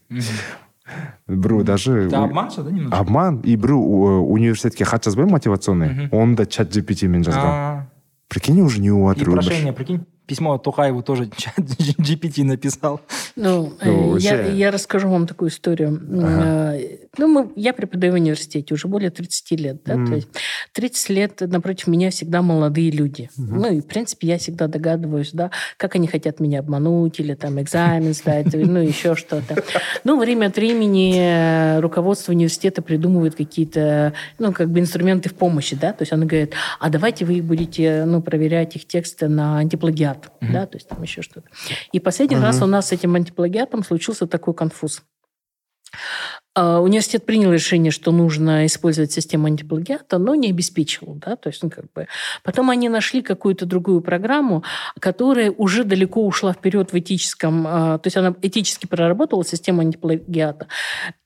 Біреу даже обман да, немножко? обман. И біреу э, университетке хат жазбай мотивационный оны да чат gpt мен жазған. Прикинь уже не жатыр өмір прикинь, письмо Тухаеву тоже GPT написал. Ну, Ну, я, я расскажу вам такую историю. Ага. Э, Ну, мы, я преподаю в университете уже более 30 лет. Да? Мгм. То есть 30 лет напротив меня всегда молодые люди. Ну, и, в принципе, я всегда догадываюсь, да, как они хотят меня обмануть или там экзамен сдать, ну, еще что-то. Ну, время от времени э, руководство университета придумывает какие-то, ну, как бы инструменты в помощи, да, то есть оно говорит, а давайте вы будете, ну, проверять их тексты на антиплагиат, да, то есть там еще что-то. И последний раз у нас с этим антиплагиатом случился такой конфуз. А, Университет принял решение, что нужно использовать систему антиплагиата, но не обеспечивал. Да? То есть, ну, как бы... Потом они нашли какую-то другую программу, которая уже далеко ушла вперед в этическом... а, То есть она этически проработала систему антиплагиата.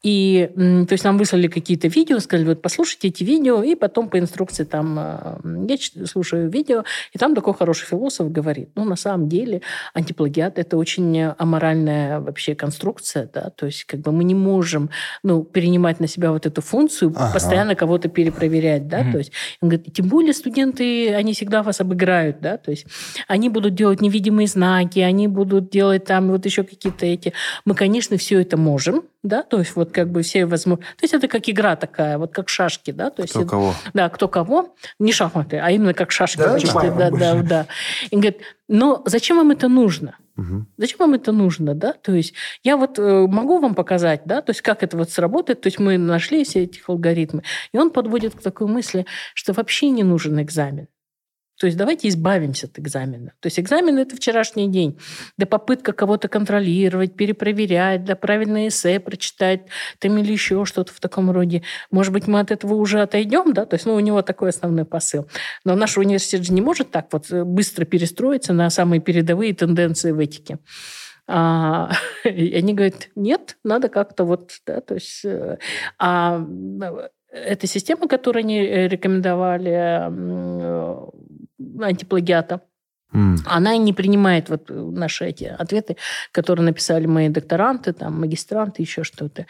И то есть нам выслали какие-то видео, сказали, вот послушайте эти видео, и потом по инструкции там... а, Я слушаю видео, и там такой хороший философ говорит, ну, на самом деле антиплагиат – это очень аморальная вообще конструкция, да, то есть как бы мы не можем ну, перенимать на себя вот эту функцию, Ага. постоянно кого-то перепроверять, да, Мгм. то есть он говорит, тем более студенты, они всегда вас обыграют, да, то есть они будут делать невидимые знаки, они будут делать там вот еще какие-то эти... Мы, конечно, все это можем, да, то есть вот как бы все возможно... То есть это как игра такая, вот как шашки, да, то есть... кто это- кого да, кто кого. Не шахматы, а именно как шашки. Да, да, больше. да, да. И говорит, но зачем вам это нужно? Мгм. Зачем вам это нужно, да? То есть я вот э, могу вам показать, да, то есть как это вот сработает. То есть мы нашли все эти алгоритмы. И он подводит к такой мысли, что вообще не нужен экзамен. То есть давайте избавимся от экзамена. То есть экзамен – это вчерашний день. Да попытка кого-то контролировать, перепроверять, да правильное эссе прочитать, там или еще что-то в таком роде. Может быть, мы от этого уже отойдем, да? То есть ну, у него такой основной посыл. Но наш университет же не может так вот э, быстро перестроиться на самые передовые тенденции в этике. А, и они говорят, нет, надо как-то вот, да, то есть... Э, а эта система, которую они рекомендовали антиплагиата. Mm. Она не принимает вот наши эти ответы, которые написали мои докторанты, там, магистранты, еще что-то.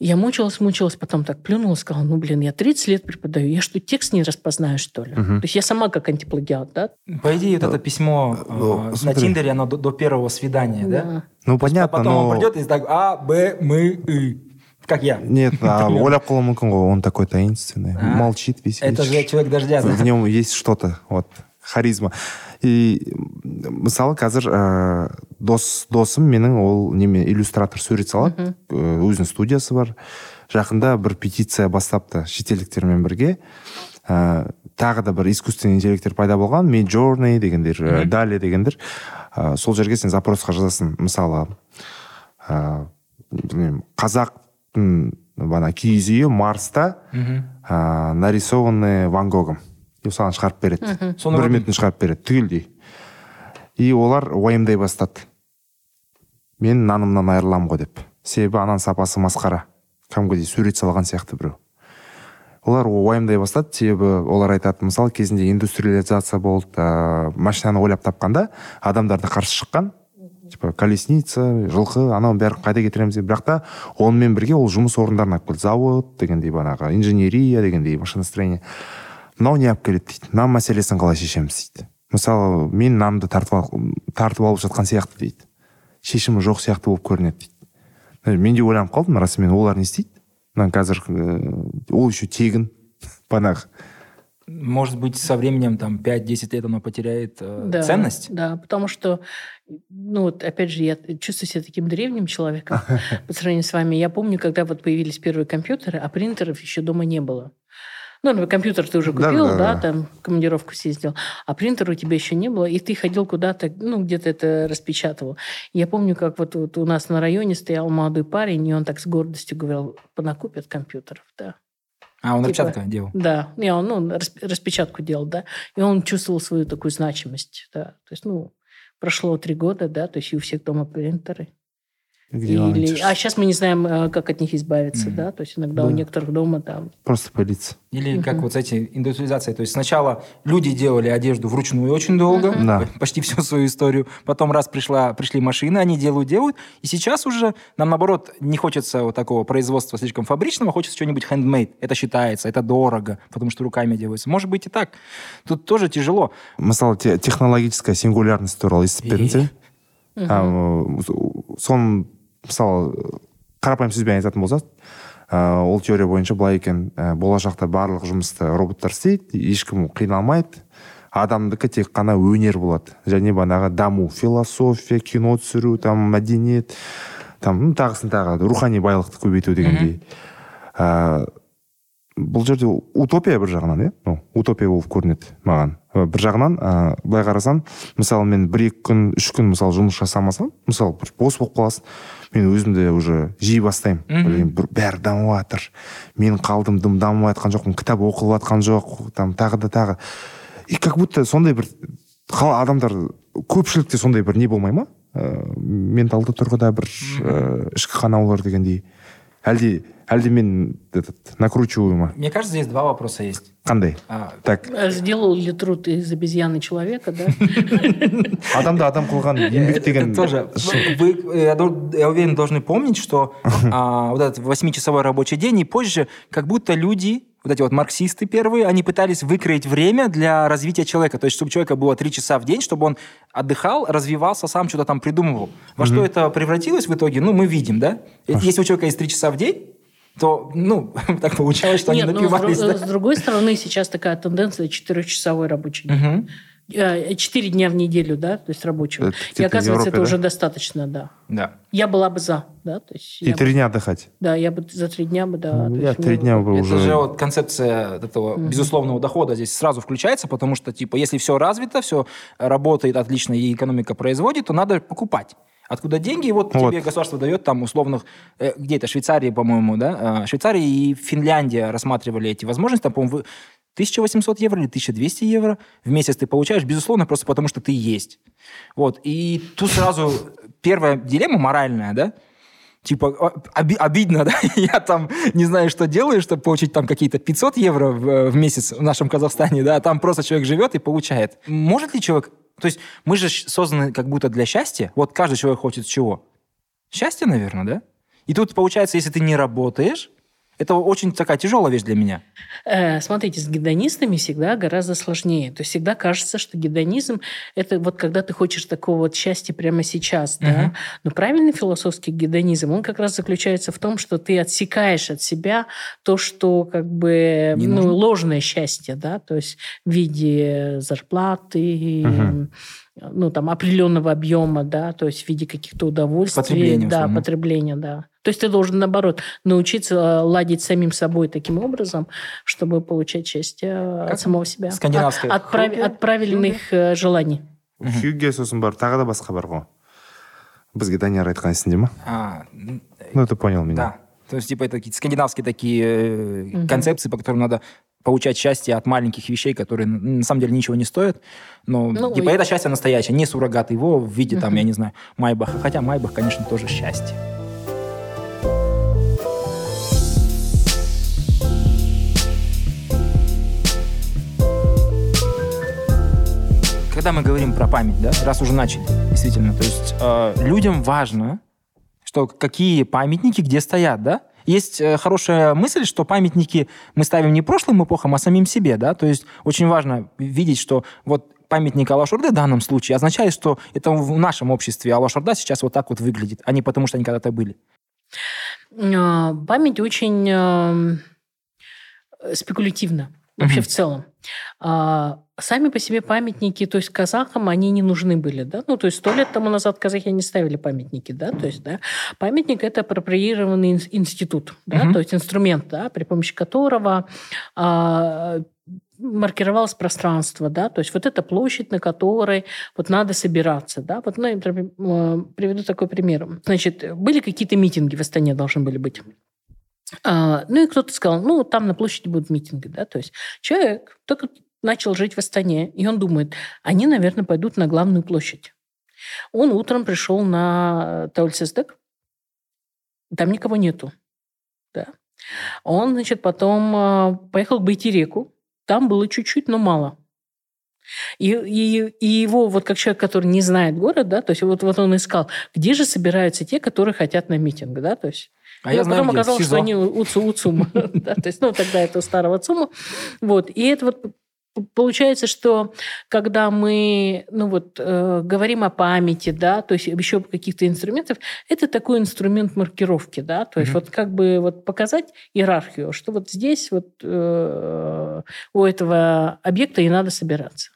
Я мучилась, мучилась, потом так плюнула, сказала, ну, блин, я 30 лет преподаю, я что, текст не распознаю, что ли? Угу. То есть я сама как антиплагиат, да? По идее, вот это письмо ну, э, на Тиндере, оно до, до первого свидания, да? да? Ну, понятно, Потом но... он придет и так, А, Б, Мы, И. Как я. Нет, а ойлап қалуы мүмкін ғой он такой таинственный а, молчит веселый. это же человек дождя в нем есть что-то вот харизма. И мысалы қазір ә, дос досым менің ол неме иллюстратор сурет салады өзінің студиясы бар. Жақында бір петиция бастапты шетелдіктермен бірге ә, тағы да бір искусственный интеллекттер пайда болған миджорни дегендер дали дегендер. Ә, сол жерге сен запросқа жазасың мысалы ә, білмеймін қазақ ана киіз үйі марста ә, нарисованный ван гогом. И саған шығарып береді. Соны бір минутын шығарып береді. Түгелдей и олар уайымдай бастады. Мен нанымнан айырыламын ғой деп. Себебі ананың сапасы масқара. Кәдімгідей сурет салған сияқты біреу. Олар уайымдай бастады. Себебі олар айтады мысалы кезінде индустриализация болды ә, машинаны ойлап тапқанда адамдарды қарсы шыққан типа колесница жылқы анау бәрін қайда кетіреміз деп. Бірақ та онымен бірге ол жұмыс орындарын алып келді завод дегендей бағанағы инженерия дегендей машиностроение. Мынау не алып келеді дейді нан мәселесін қалай шешеміз дейді. Мысалы мен нанды тартып, тартып алып жатқан сияқты дейді. Шешімі жоқ сияқты болып көрінеді дейді. Мен де ойланып қалдым расымен олар не істейді? Мына қазір ол еще тегін бағанағы. Может быть, со временем, там, 5-10 лет оно потеряет э, да, ценность? Да, потому что, ну, вот, опять же, я чувствую себя таким древним человеком по сравнению с вами. Я помню, когда вот появились первые компьютеры, а принтеров еще дома не было. Ну, компьютер ты уже купил, да, да, да, там, командировку съездил, а принтера у тебя еще не было, и ты ходил куда-то, ну, где-то это распечатывал. Я помню, как вот, вот у нас на районе стоял молодой парень, и он так с гордостью говорил, понакупят компьютеров, да. А, он типа, распечатку делал? Да, не, он ну, распечатку делал, да. И он чувствовал свою такую значимость, да. То есть, ну, прошло три года, да, то есть и у всех дома принтеры. Где Или... А сейчас мы не знаем, э, как от них избавиться, mm да, то есть иногда да. у некоторых дома там... Просто пылиться. Или mm-hmm. как вот эти индустриализации, то есть сначала люди делали одежду вручную очень долго, mm-hmm. да. почти всю свою историю, потом раз пришла, пришли машины, они делают, делают, и сейчас уже нам, наоборот, не хочется вот такого производства слишком фабричного, хочется что-нибудь handmade, это считается, это дорого, потому что руками делается. Может быть и так. Тут тоже тяжело. Мысалы, технологическая сингулярность туралы естіп пе соны мысалы қарапайым сөзбен айтатын болсақ ә, ол теория бойынша былай екен. Ә, болашақта барлық жұмысты роботтар істейді ешкім қиналмайды. Адамдікі тек қана өнер болады. Және бағанағы даму философия кино түсіру там мәдениет там тағысын тағы рухани байлықты көбейту дегендей. Ә, бұл жерде утопия бір жағынан иә? Ну утопия болып көрінеді маған. Бір жағынан ә, былай қарасаң мысалы мен бір екі күн үш күн мысалы жұмыс жасамасам мысалы бір бос болып қаласың мен өзім де уже жей бастаймын. Блин бәрі дамып жатыр. Мен қалдым дым дамымай жатқан жоқпын кітап оқылып жатқан жоқ там тағы да тағы. И как будто сондай бір адамдар көпшілікте сондай бір не болмай ма? Ә, менталды тұрғыда бір ә, ішкі қанаулар дегендей. Әлде әлде мен этот накручиваю ма мне кажется здесь два вопроса есть. Қандай а, так. Сделал ли труд из обезьяны человека да? Адамды адам қылған еңбек деген тоже. Вы я уверен должны помнить что а, вот этот восьмичасовой рабочий день и позже как будто люди вот эти вот марксисты первые, они пытались выкроить время для развития человека. То есть, чтобы у человека было три часа в день, чтобы он отдыхал, развивался, сам что-то там придумывал. Во mm-hmm. что это превратилось в итоге, ну, мы видим, да? Если у человека есть три часа в день, то, ну, так получалось, что Нет, они напивались. Ну, с, да? с другой стороны, сейчас такая тенденция четырехчасовой рабочий день. Угу. Четыре дня в неделю, да, то есть рабочего. Это И в оказывается, Европе, это да? уже достаточно, да. Да. Я была бы за, да, то есть... И я бы- три дня отдыхать. Да, я бы за три дня бы, да. Ну, я три ну, дня бы Это уже... же вот концепция этого безусловного дохода здесь сразу включается, потому что, типа, если все развито, все работает отлично и экономика производит, то надо покупать. Откуда деньги? И вот, Вот. тебе государство дает там условных... э, где это? Швейцария, по-моему, да? А, Швейцария и Финляндия рассматривали эти возможности. Там, по-моему, вы- 1800 евро или 1200 евро в месяц ты получаешь, безусловно, просто потому что ты есть. Вот. И тут сразу первая дилемма моральная, да? Типа, оби- обидно, да? Я там не знаю, что делаю, чтобы получить там какие-то 500 евро в, в месяц в нашем Казахстане, да? а Там просто человек живет и получает. Может ли человек... То есть мы же созданы как будто для счастья. Вот каждый человек хочет чего? Счастья, наверное, да? И тут получается, если ты не работаешь, это очень такая тяжелая вещь для меня. Э, Смотрите, с гедонистами всегда гораздо сложнее. То есть всегда кажется, что гедонизм – это вот когда ты хочешь такого вот счастья прямо сейчас. Да? Мгм. Но правильный философский гедонизм, он как раз заключается в том, что ты отсекаешь от себя то, что как бы Не ну, нужно. ложное счастье, да? то есть в виде зарплаты, Мгм. ну, там, определенного объема, да, то есть в виде каких-то удовольствий. Потребления, Да, условно. потребления, да. То есть ты должен, наоборот, научиться э, ладить самим собой таким образом, чтобы получать счастье э, Как от самого себя. скандинавское От, от прав- от правильных э, желаний. хюгге сосын бар тағы да басқа бар ғой бізге данияр айтқан есіңде ма А, ну ты понял меня Да. То есть, типа, это какие-то скандинавские такие э, концепции, по которым надо получать счастье от маленьких вещей, которые на самом деле ничего не стоят. Но, Ну, типа, и- это счастье настоящее, не суррогат его в виде, там, я не знаю, Майбаха. Хотя Майбах, конечно, тоже счастье. Когда мы говорим про память, да, раз уже начали, действительно, то есть э, людям важно, что какие памятники где стоят, да? Есть э, хорошая мысль, что памятники мы ставим не прошлым эпохам, а самим себе, да? То есть очень важно видеть, что вот памятник Алашорды в данном случае означает, что это в нашем обществе Алашорда сейчас вот так вот выглядит, а не потому, что они когда-то были. Э, Память очень э, спекулятивна вообще Мгм. в целом. Сами по себе памятники, то есть казахам, они не нужны были, да, ну, то есть сто лет тому назад казахи не ставили памятники, да, то есть, да, памятник – это апроприированный ин- институт, да, Мгм. то есть инструмент, да, при помощи которого а, маркировалось пространство, да, то есть вот эта площадь, на которой вот надо собираться, да, вот, ну, я, э, приведу такой пример. Значит, были какие-то митинги в Астане должны были быть. А, ну и кто-то сказал, ну там на площади будут митинги, да, то есть человек только начал жить в Астане, и он думает, они, наверное, пойдут на главную площадь. Он утром пришел на Таульсездек, там никого нету, да. Он, значит, потом а, поехал к Байтереку, там было чуть-чуть, но мало. И, и, и его, вот как человек, который не знает город, да, то есть вот, вот он искал, где же собираются те, которые хотят на митинг, да, то есть А ну, я знаю, потом где, оказалось, что они УЦУ, УЦУМ. Да, то есть, ну, тогда это у старого ЦУМа. Вот. И это вот Получается, что когда мы ну вот, э, говорим о памяти, да, то есть еще каких-то инструментов, это такой инструмент маркировки, да, то есть Мгм. вот как бы вот показать иерархию, что вот здесь вот э, у этого объекта и надо собираться.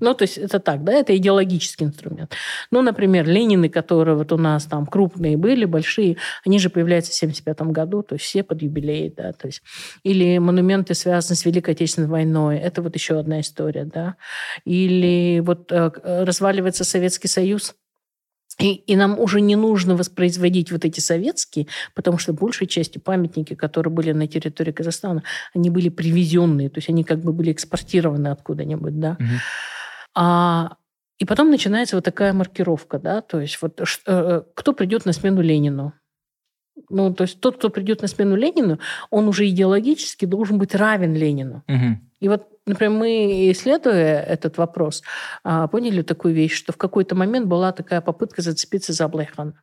Ну, то есть это так, да, это идеологический инструмент. Ну, например, Ленины, которые вот у нас там крупные были, большие, они же появляются в 1975 году, то есть все под юбилей, да, то есть. Или монументы, связанные с Великой Отечественной войной, это вот еще одна история, да. Или вот э, э, разваливается Советский Союз, и, и нам уже не нужно воспроизводить вот эти советские, потому что большей частью памятники, которые были на территории Казахстана, они были привезенные, то есть они как бы были экспортированы откуда-нибудь, да. Мгм. А, и потом начинается вот такая маркировка, да, то есть вот ш- э, кто придет на смену Ленину? Ну, то есть тот, кто придет на смену Ленину, он уже идеологически должен быть равен Ленину. Мгм. И вот, например, мы, исследуя этот вопрос, а, поняли такую вещь, что в какой-то момент была такая попытка зацепиться за Аблайхана.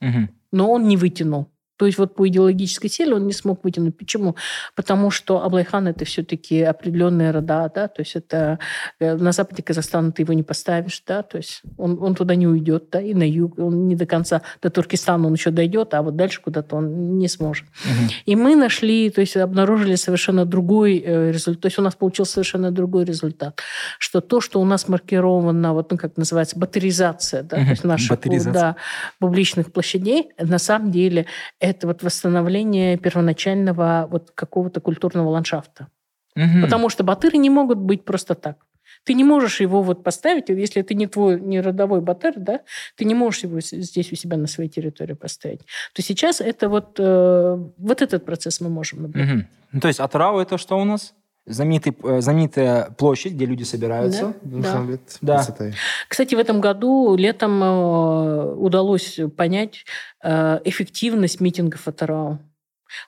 Мгм. Но он не вытянул. То есть вот по идеологической силе он не смог вытянуть. Почему? Потому что Аблайхан это все-таки определенные рода, да, то есть это э, на западе Казахстана ты его не поставишь, да, то есть он, он туда не уйдет, да, и на юг он не до конца, до Туркестана он еще дойдет, а вот дальше куда-то он не сможет. Угу. И мы нашли, то есть обнаружили совершенно другой э, результат, то есть у нас получился совершенно другой результат, что то, что у нас маркировано, вот, ну, как называется, батаризация, да, угу. то есть наших да, публичных площадей, на самом деле это вот восстановление первоначального вот какого-то культурного ландшафта. Угу. Потому что батыры не могут быть просто так. Ты не можешь его вот поставить, если это не твой не родовой батыр, да, ты не можешь его здесь у себя на своей территории поставить. То сейчас это вот, э, вот этот процесс мы можем наблюдать. Угу. Ну, то есть Атрау это что у нас? Знаменитый, э, знаменитая площадь, где люди собираются. Да, да. да. Кстати, в этом году летом э, удалось понять э, эффективность митингов Атарау.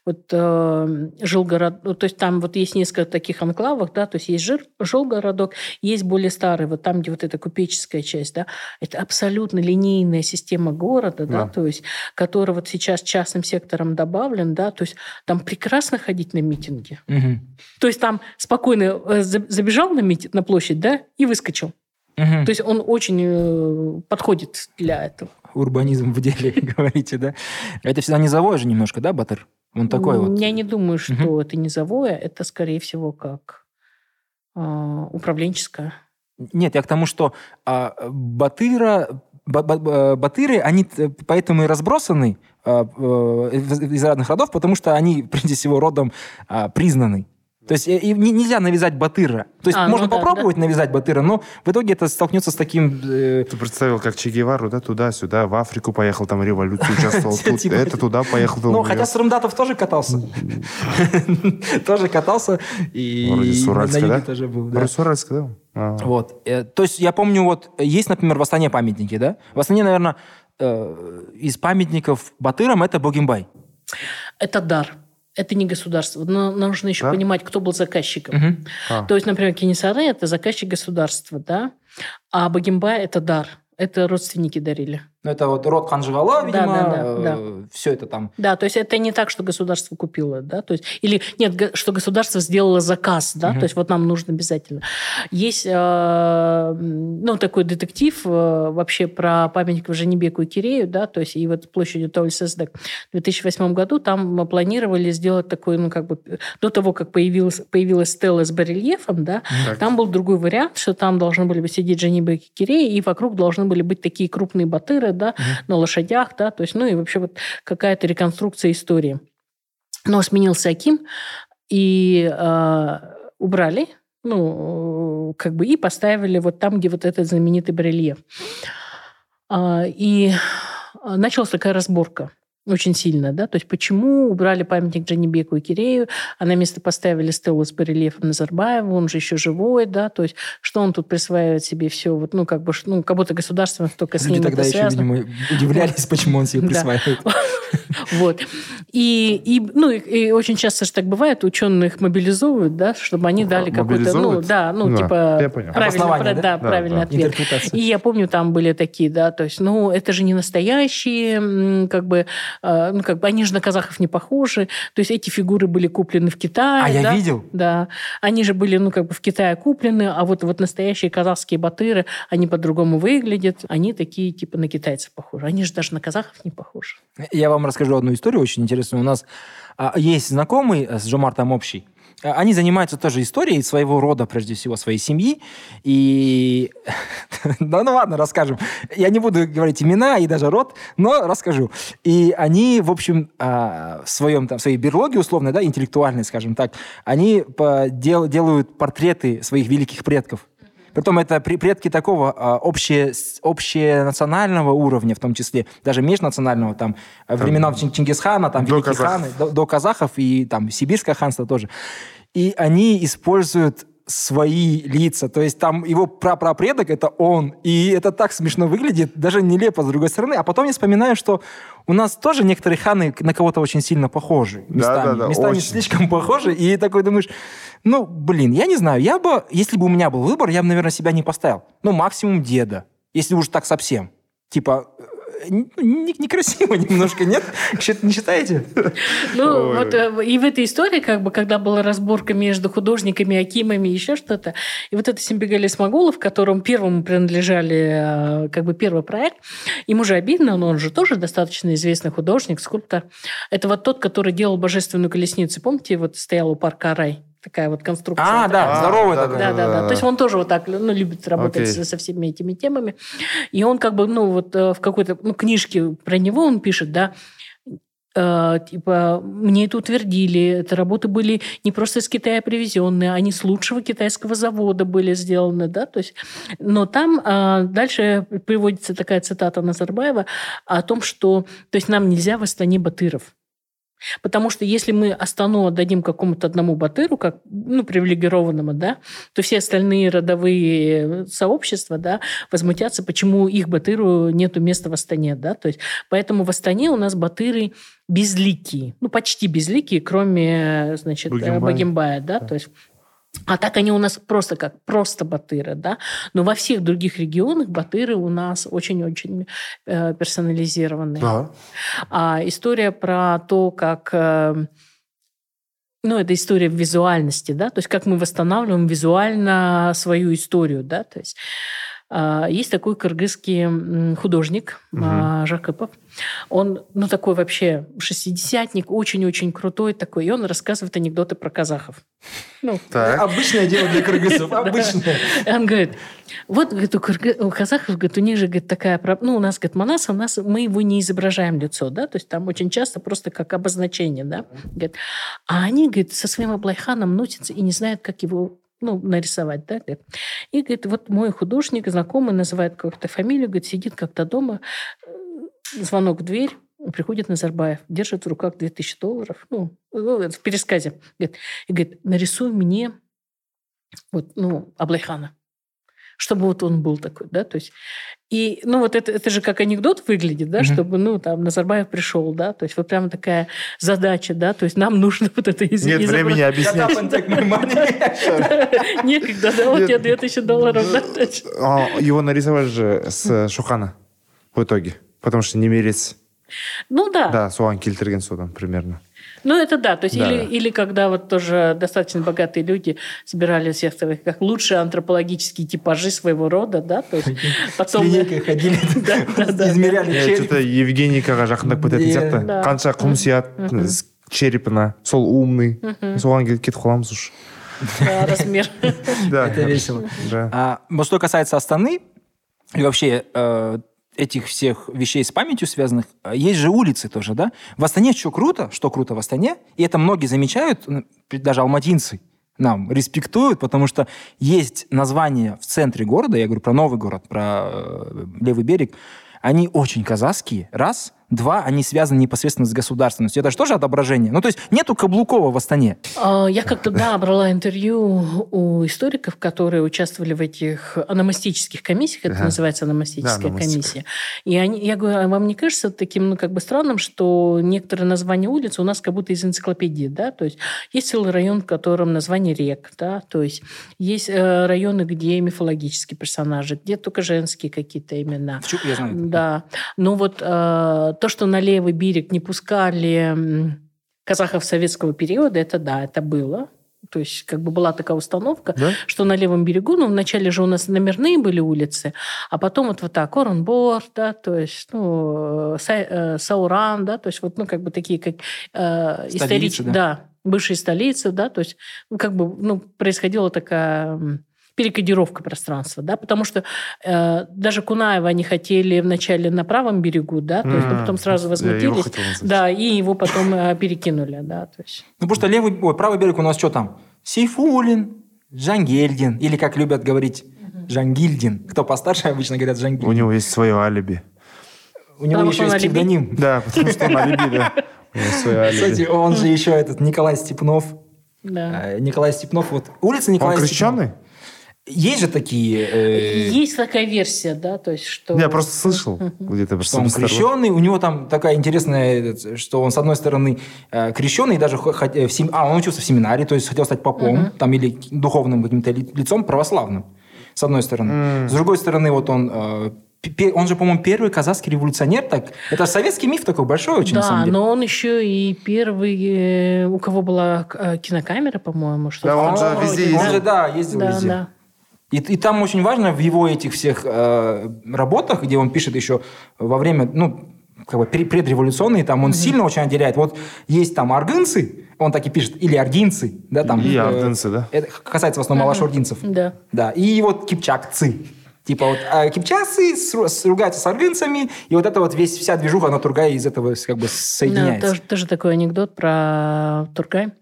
Вот э, Жилгород, ну, то есть там вот есть несколько таких анклавов, да, то есть есть Жир, Жилгородок, есть более старый, вот там, где вот эта купеческая часть, да, это абсолютно линейная система города, да, да то есть, которая вот сейчас частным сектором добавлен, да, то есть там прекрасно ходить на митинги. Угу. То есть там спокойно э, забежал на, митинг, на площадь, да, и выскочил. Угу. То есть он очень э, подходит для этого. Урбанизм в деле, говорите, да? Это всегда низовое же немножко, да, Батыр? Он такой вот. Я не думаю, что угу. это низовое. Это, скорее всего, как э, управленческое. Нет, я к тому, что э, Батыра, Батыры, они поэтому и разбросаны э, из разных родов, потому что они, прежде всего, родом э, признаны. То есть и нельзя навязать батыра. То есть а, можно ну, попробовать да. навязать батыра, но в итоге это столкнется с таким... Э... Ты представил, как Че Гевару, да, туда-сюда, в Африку поехал, там революцию участвовал, тут, это туда поехал. Ну, хотя Срымдатов тоже катался. Тоже катался. И Вроде с Уральска, да? тоже был. Вроде с Уральска, да? А. Вот. Э, то есть я помню, вот есть, например, в Астане памятники, да? В Астане, наверное, э, из памятников Батырам это Богимбай. Это дар это не государство. Но нужно еще да? понимать, кто был заказчиком. Угу. А. То есть, например, Кенесары – это заказчик государства, да? а Багимба – это дар. Это родственники дарили. Ну, это вот род Ханжевала, видимо, да, да, да, да. Э, все это там. Да, то есть это не так, что государство купило, да, то есть, или нет, что государство сделало заказ, да, угу. то есть вот нам нужно обязательно. Есть, э, ну, такой детектив э, вообще про памятник Женебеку и Кирею, да, то есть и вот площадью Тауль-Сездек в 2008 году там мы планировали сделать такой, ну, как бы, до того, как появилась, появилась стела с барельефом, да, так. там был другой вариант, что там должны были бы сидеть Женебек и Кирея, и вокруг должны были быть такие крупные батыры, да, угу. на лошадях, да, то есть, ну и вообще вот какая-то реконструкция истории. Но сменился Аким, и э, убрали, ну, как бы, и поставили вот там, где вот этот знаменитый барельеф. Э, и началась такая разборка очень сильно, да, то есть почему убрали памятник Джанибеку и Кирею, а на место поставили стелу с барельефом Назарбаева, он же еще живой, да, то есть что он тут присваивает себе все, вот, ну, как бы, ну, как будто государство только с Люди ним тогда еще, видимо, удивлялись, почему он себе присваивает. Вот. И, и, ну, и, и очень часто же так бывает, ученых мобилизуют, да, чтобы они дали какой-то, ну, да, ну, типа, правильный, да, правильный ответ. И я помню, там были такие, да, то есть, ну, это же не настоящие, как бы, а, ну, как бы они же на казахов не похожи. То есть эти фигуры были куплены в Китае. А да? я видел. Да. Они же были, ну, как бы в Китае куплены, а вот, вот настоящие казахские батыры, они по-другому выглядят. Они такие, типа, на китайцев похожи. Они же даже на казахов не похожи. Я вам расскажу одну историю очень интересную. У нас а, есть знакомый с Жомартом общий, а, они занимаются тоже историей своего рода, прежде всего, своей семьи. И... да ну ладно, расскажем. Я не буду говорить имена и даже род, но расскажу. И они, в общем, а, в своем, там, своей берлоге условно, да, интеллектуальной, скажем так, они дел, делают портреты своих великих предков. Притом это предки такого а, обще, общенационального уровня, в том числе, даже межнационального, там, времена Чингисхана, там, до великие казах. ханы, до, до казахов и там сибирское ханство тоже. И они используют свои лица. То есть там его прапрапредок — это он. И это так смешно выглядит, даже нелепо с другой стороны. А потом я вспоминаю, что у нас тоже некоторые ханы на кого-то очень сильно похожи. Местами, да, да, да, местами очень. слишком похожи. И такой думаешь, ну, блин, я не знаю. Я бы, если бы у меня был выбор, я бы, наверное, себя не поставил. Ну, максимум деда. Если уж так совсем. Типа, некрасиво немножко, нет? Не считаете? Ну, Ой. вот э, и в этой истории, как бы, когда была разборка между художниками, акимами, еще что-то, и вот это Симбегали Смогулов, которому первому принадлежали, э, как бы, первый проект, ему же обидно, но он же тоже достаточно известный художник, скульптор. Это вот тот, который делал божественную колесницу. Помните, вот стоял у парка Рай? Такая вот конструкция. А, да, А, здоровая да, такая. Да, да, да. То есть он тоже вот так ну, любит работать со всеми этими темами. И он как бы, ну, вот э, в какой-то ну, книжке про него он пишет, да, э, типа, мне это утвердили, это работы были не просто из Китая привезенные, они с лучшего китайского завода были сделаны, да, то есть, но там э, дальше приводится такая цитата Назарбаева о том, что, то есть, нам нельзя в Астане батыров. Потому что если мы Астану отдадим какому-то одному батыру, как ну, привилегированному, да, то все остальные родовые сообщества да, возмутятся, почему их батыру нету места в Астане. Да? То есть, поэтому в Астане у нас батыры безликие, ну, почти безликие, кроме, значит, Багимбая. Багимбая, да, то есть а так они у нас просто как просто батыры, да. Но во всех других регионах батыры у нас очень-очень э, персонализированные. Да. А история про то, как... э, ну, это история визуальности, да, то есть как мы восстанавливаем визуально свою историю, да, то есть есть такой кыргызский художник а, Жакыпов. Он, ну, такой вообще шестидесятник, очень-очень крутой такой, и он рассказывает анекдоты про казахов. Ну, Так. Обычное дело для кыргызов, обычное. и Он говорит, вот говорит, у, казахов, говорит, у них же говорит, такая... Ну, у нас, говорит, Манас, у нас мы его не изображаем лицо, да, то есть там очень часто просто как обозначение, да. Говорит, а они, говорит, со своим Аблайханом носятся и не знают, как его ну, нарисовать, да, говорит. И, говорит, вот мой художник, знакомый, называет какую-то фамилию, говорит, сидит как-то дома, э, звонок в дверь, приходит Назарбаев, держит в руках 2000 долларов, ну, ну, в пересказе, говорит, и говорит, нарисуй мне вот, ну, Аблайхана. Чтобы вот он был такой, да, то есть... И, ну, вот это, это же как анекдот выглядит, да, Мгм. чтобы, ну, там, Назарбаев пришел, да, то есть вот прямо такая задача, да, то есть нам нужно вот это из- Нет изобра- времени объяснять. Некогда, да, вот тебе 2000 долларов, да, А, Его нарисовали же с Шухана в итоге. Потому что немерец. Ну, да. Да, соған келтірген содан примерно. Ну, это да. То есть, Да. Или, или когда вот тоже достаточно богатые люди собирали всех таких, как лучшие антропологические типажи своего рода, да, то есть С потом... линейкой ходили, измеряли череп. что-то евгенийкаға жақындап кететін Иә. сияқты қанша құм сияды с черепына сол умный соған кетіп қаламыз уж размер. да Это весело. А, что касается Астаны и вообще э, этих всех вещей с памятью связанных, э, есть же улицы тоже, да? В Астане что круто, что круто в Астане, и это многие замечают, м, даже алматинцы нам респектуют, потому что есть названия в центре города, я говорю про новый город, про э, левый берег, они очень казахские, раз. Два, они связаны непосредственно с государственностью. Это же тоже отображение. Ну, то есть нету Каблукова в Астане. А, Я как-то, да, брала интервью у историков, которые участвовали в этих аномастических комиссиях, это Ага. называется аномастическая Да, комиссия. И они, я говорю, а вам не кажется таким, ну, как бы странным, что некоторые названия улиц у нас как будто из энциклопедии, да, то есть есть целый район, в котором название рек, да, то есть есть э, районы, где мифологические персонажи, где только женские какие-то имена. В Чу- я знаю. Да. Но вот э, то, что на левый берег не пускали казахов советского периода, это да, это было. То есть как бы была такая установка, Да? что на левом берегу, ну, вначале же у нас номерные были улицы, а потом вот, вот так, Оренбор, да, то есть, ну, Са- э, Сауран, да, то есть вот, ну, как бы такие, как э, Столицы, историч- да. да, бывшие столицы, да, то есть, ну, как бы, ну, происходила такая перекодировка пространства, да, потому что э, даже Кунаева они хотели вначале на правом берегу, да, то есть, но М, потом сразу возмутились, да, и его потом э, перекинули, да, то есть. Ну, потому что левый, ой, правый берег у нас что там? Сейфулин, Жангельдин, или, как любят говорить, Жангильдин. Кто постарше обычно говорят у Жангильдин. него есть свое алиби У него Потому еще он есть псевдоним. да потому что он алиби да у него свое Кстати, он же еще этот Николай Степнов. Да. Э, Николай Степнов, вот улица он Николая крещеный Степнова. Есть же такие... э, Есть такая версия, да, то есть, что... я просто слышал где-то что он крещеный, у него там такая интересная, этот, что он, с одной стороны, э, крещеный, даже э, в сем- а, он учился в семинарии, то есть хотел стать попом, там, или духовным каким-то ли- лицом православным, с одной стороны. М. С другой стороны, вот он э, он же, по-моему, первый казахский революционер. Так, это советский миф такой большой очень, на Да, самом деле. но он еще и первый, э, у кого была э, кинокамера, по-моему, что Да, он же везде Он ездил. же, да, ездил Да, везде. да. И, и там очень важно в его этих всех э, работах, где он пишет еще во время, ну, как бы пре- предреволюционные, там он сильно очень отделяет. Вот есть там аргынцы, он так и пишет, или аргинцы, да, там. И э, ордынцы, да? Это касается в основном алашординцев. Да. Да, и вот кипчакцы. Типа вот а кипчакцы сру- сругаются с аргынцами, и вот это вот весь, вся движуха, она тургая из этого как бы Да, соединяется. тоже, тоже такой анекдот про Тургай.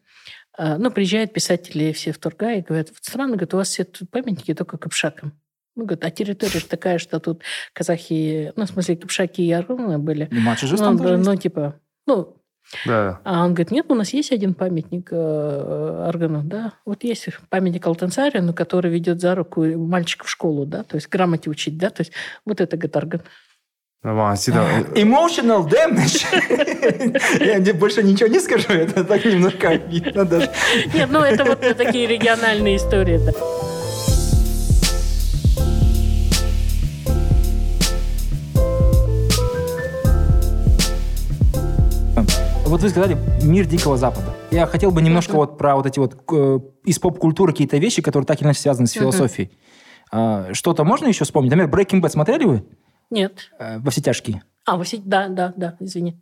А, Ну, приезжают писатели все в Тургай и говорят, вот странно, говорит, у вас все тут памятники только капшакам. Ну, говорит, а территория же такая, что тут казахи, ну, в смысле, капшаки и аргуны были. И Маджижис Ну, там есть. ну, типа, ну, Да. а он говорит, нет, у нас есть один памятник э, органу, да. Вот есть памятник Алтансарину, который ведет за руку мальчика в школу, да, то есть грамоте учить, да, то есть вот это, говорит, орган. Маған всегда Emotional damage. Я больше ничего не скажу, это так немножко обидно даже. Нет, ну это вот такие региональные истории. Вот вы сказали «Мир Дикого Запада». Я хотел бы немножко вот про вот эти вот э, из поп-культуры какие-то вещи, которые так или иначе связаны с философией. А, Что-то можно еще вспомнить? Например, Breaking Bad смотрели вы? Нет. Э, Во все тяжкие. А, вы все- да, да, да, извини.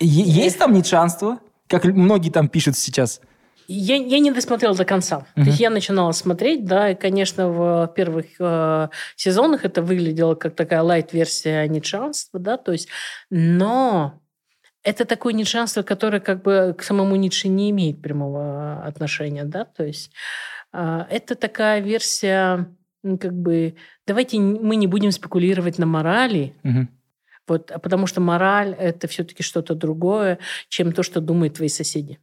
Е- Есть там ницшанство? Как многие там пишут сейчас. Я, я не досмотрела до конца. То есть я начинала смотреть, да, и, конечно, в первых э, сезонах это выглядело как такая лайт-версия нитшанства, да, то есть, но это такое нитшанство, которое как бы к самому Ницше не имеет прямого отношения, да, то есть э, это такая версия, как бы, давайте мы не будем спекулировать на морали, Мгм. вот, а потому что мораль – это все-таки что-то другое, чем то, что думают твои соседи.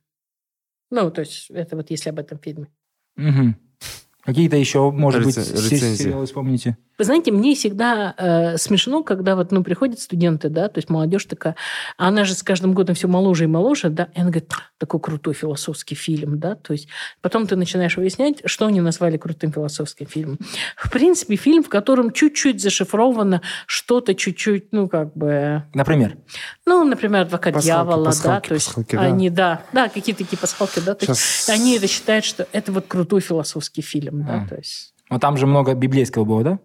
Ну, то есть это вот если об этом фильме. Мгм. Какие-то еще, может быть, Рецен- се- рецензии. сериалы вспомните? Вы знаете, мне всегда э, смешно, когда вот, ну, приходят студенты, да, то есть молодежь такая, а она же с каждым годом все моложе и моложе, да, и она говорит, такой крутой философский фильм, да, то есть потом ты начинаешь выяснять, что они назвали крутым философским фильмом. В принципе, фильм, в котором чуть-чуть зашифровано что-то чуть-чуть, ну, как бы, Например. ну, например, «Адвокат Пасхалки, дьявола», да, пасхалки, то есть пасхалки, да. они, да, да, какие-то такие пасхалки, да, то есть Сейчас- они это считают, что это вот крутой философский фильм, да, А. то есть... Вот там же много библейского было, да?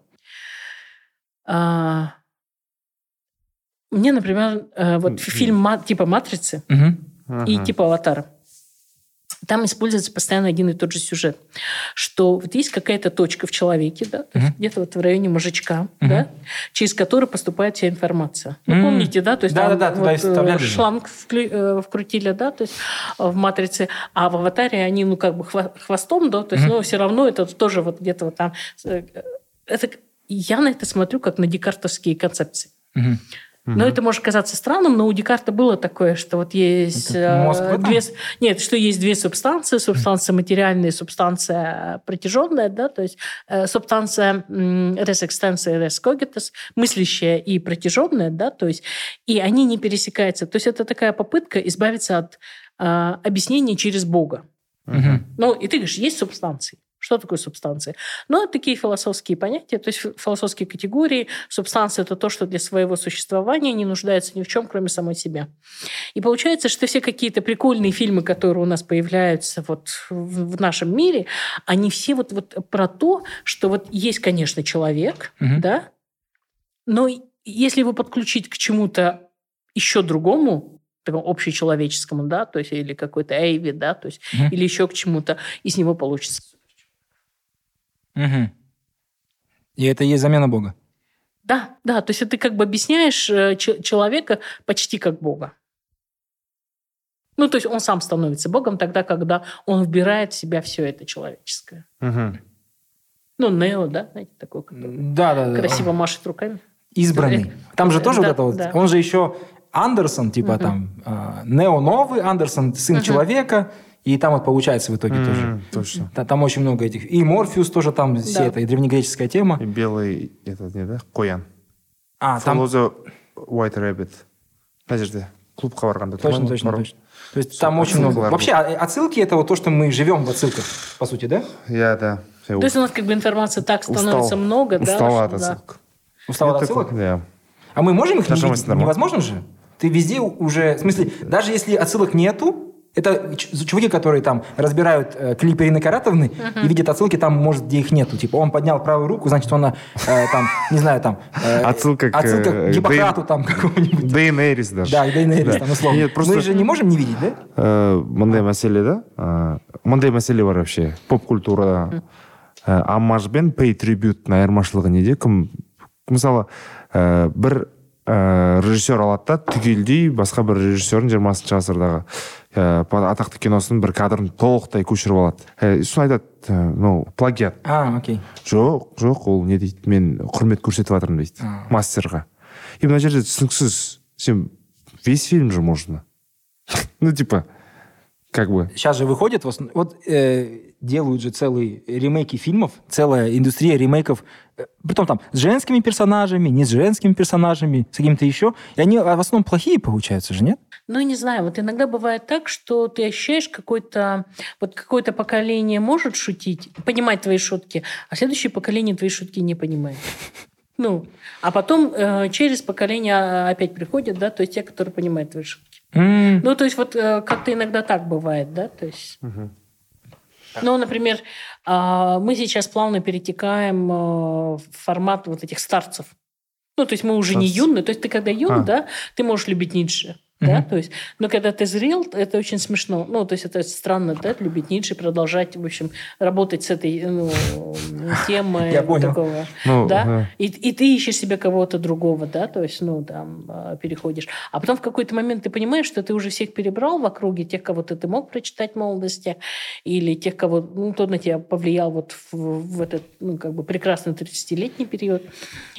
А, Мне, например, э, вот фильм типа «Матрицы» и типа «Аватара». Там используется постоянно один и тот же сюжет, что вот есть какая-то точка в человеке, да, то есть Мгм. где-то вот в районе мужичка, Мгм. да, через который поступает вся информация. Ну, М. помните, да, то есть там Да-да-да, туда вот, э, же. шланг вклю- э, вкрутили, да, то есть в «Матрице», а в «Аватаре» они, ну, как бы хва- хвостом, да, то есть, Мгм. но все равно это тоже вот где-то вот там... э, Я на это смотрю как на декартовские концепции. Мгм. Но это может казаться странным, но у Декарта было такое, что вот есть э, две... Нет, что есть две субстанции. Субстанция материальная субстанция протяженная, да, то есть э, субстанция res extensa и res cognitus, мыслящая и протяженная, да, то есть и они не пересекаются. То есть это такая попытка избавиться от э, объяснения через Бога. Мгм. Ну, и ты говоришь, есть субстанции. Что такое субстанции? Ну, это такие философские понятия, то есть фи- философские категории. Субстанция – это то, что для своего существования не нуждается ни в чем, кроме самой себя. И получается, что все какие-то прикольные фильмы, которые у нас появляются вот в, нашем мире, они все вот, вот про то, что вот есть, конечно, человек, Мгм. да, но если его подключить к чему-то еще другому, такому общечеловеческому, да, то есть или какой-то Эйви, да, то есть Мгм. или еще к чему-то, и с него получится. Мгм. И это и есть замена Бога. Да, да, то есть ты как бы объясняешь э, че- человека почти как Бога. Ну, то есть он сам становится Богом тогда, когда он вбирает в себя все это человеческое. Мгм. Ну, Нео, да, знаете, такой, который Да, да, да. красиво машет руками. Избранный. Там же тоже Да, вот это вот. да. Он же еще Андерсон, типа Мгм. там а, Нео новый Андерсон, сын Мгм. человека, и там вот получается в итоге тоже. М, Точно. Та- Там очень много этих. И Морфеус тоже там, все Да. это, и древнегреческая тема. И белый, этот, не, да? Қоян. А, там Follow the White Rabbit. мына жерде клубқа барғанда точно, точно, точно. То есть там очень много. Вообще, а- отсылки это вот то, что мы живем в отсылках, по сути, да? иә да То есть у нас как бы информации так становится Устал. много, да, устал что- от да. отсылок Устал от отсылок? иә А мы можем их не Невозможно же? Ты везде уже... В смысле, даже если отсылок нету, это ч- чуваки, которые там разбирают э, клипы Ирины Каратовны и видят отсылки там, может, где их нету. Типа, он поднял правую руку, значит, он, э, там, не знаю, там... э, Отсылка к, Отсылка э, к Гиппократу Дейн- там какого-нибудь. дейнерис даже Да, и Дейнерис Да. там, условно. Нет, просто Мы же не можем не видеть, да? Э, мындай мәселе да э, мындай мәселе бар вообще поп культурада э, аммаж бен пей трибюттің айырмашылығы неде кім мысалы э, бір э, режиссер алады да түгелдей басқа бір режиссердің жиырмасыншы ғасырдағы па- атақты киносының бір кадрын толықтай көшіріп алады э, сосын айтады э, ну плагиат А, окей. жоқ жоқ ол не дейді мен құрмет көрсетіп жатырмын дейді А. мастерға и мына жерде түсініксіз сен весь фильм же можно ну типа как бы Сейчас же выходит, вот э, делают же целые ремейки фильмов, целая индустрия ремейков, э, притом там с женскими персонажами, не с женскими персонажами, с каким-то еще. И они а, в основном плохие получаются же, нет? Ну, не знаю, вот иногда бывает так, что ты ощущаешь какой-то... Вот какое-то поколение может шутить, понимать твои шутки, а следующее поколение твои шутки не понимает. Ну, а потом э, через поколение а, опять приходят, да, то есть те, которые понимают твои шутки. М, Ну, то есть вот э, как-то иногда так бывает, да, то есть... Ну, например, а, мы сейчас плавно перетекаем э, в формат вот этих старцев. Ну, то есть мы уже не Старцы. юные. То есть ты когда юн, А. да, ты можешь любить Ницше. Да, Мгм. то есть, но когда ты зрел, это очень смешно. Ну, то есть это странно, да, любить Ницше, продолжать, в общем, работать с этой ну, темой Я понял. такого. ну Да? э, И, и ты ищешь себе кого-то другого, да, то есть, ну, там, а, переходишь. А потом в какой-то момент ты понимаешь, что ты уже всех перебрал в округе, тех, кого ты, ты мог прочитать в молодости, или тех, кого, ну, кто на тебя повлиял вот в, в этот, ну, как бы прекрасный 30-летний период.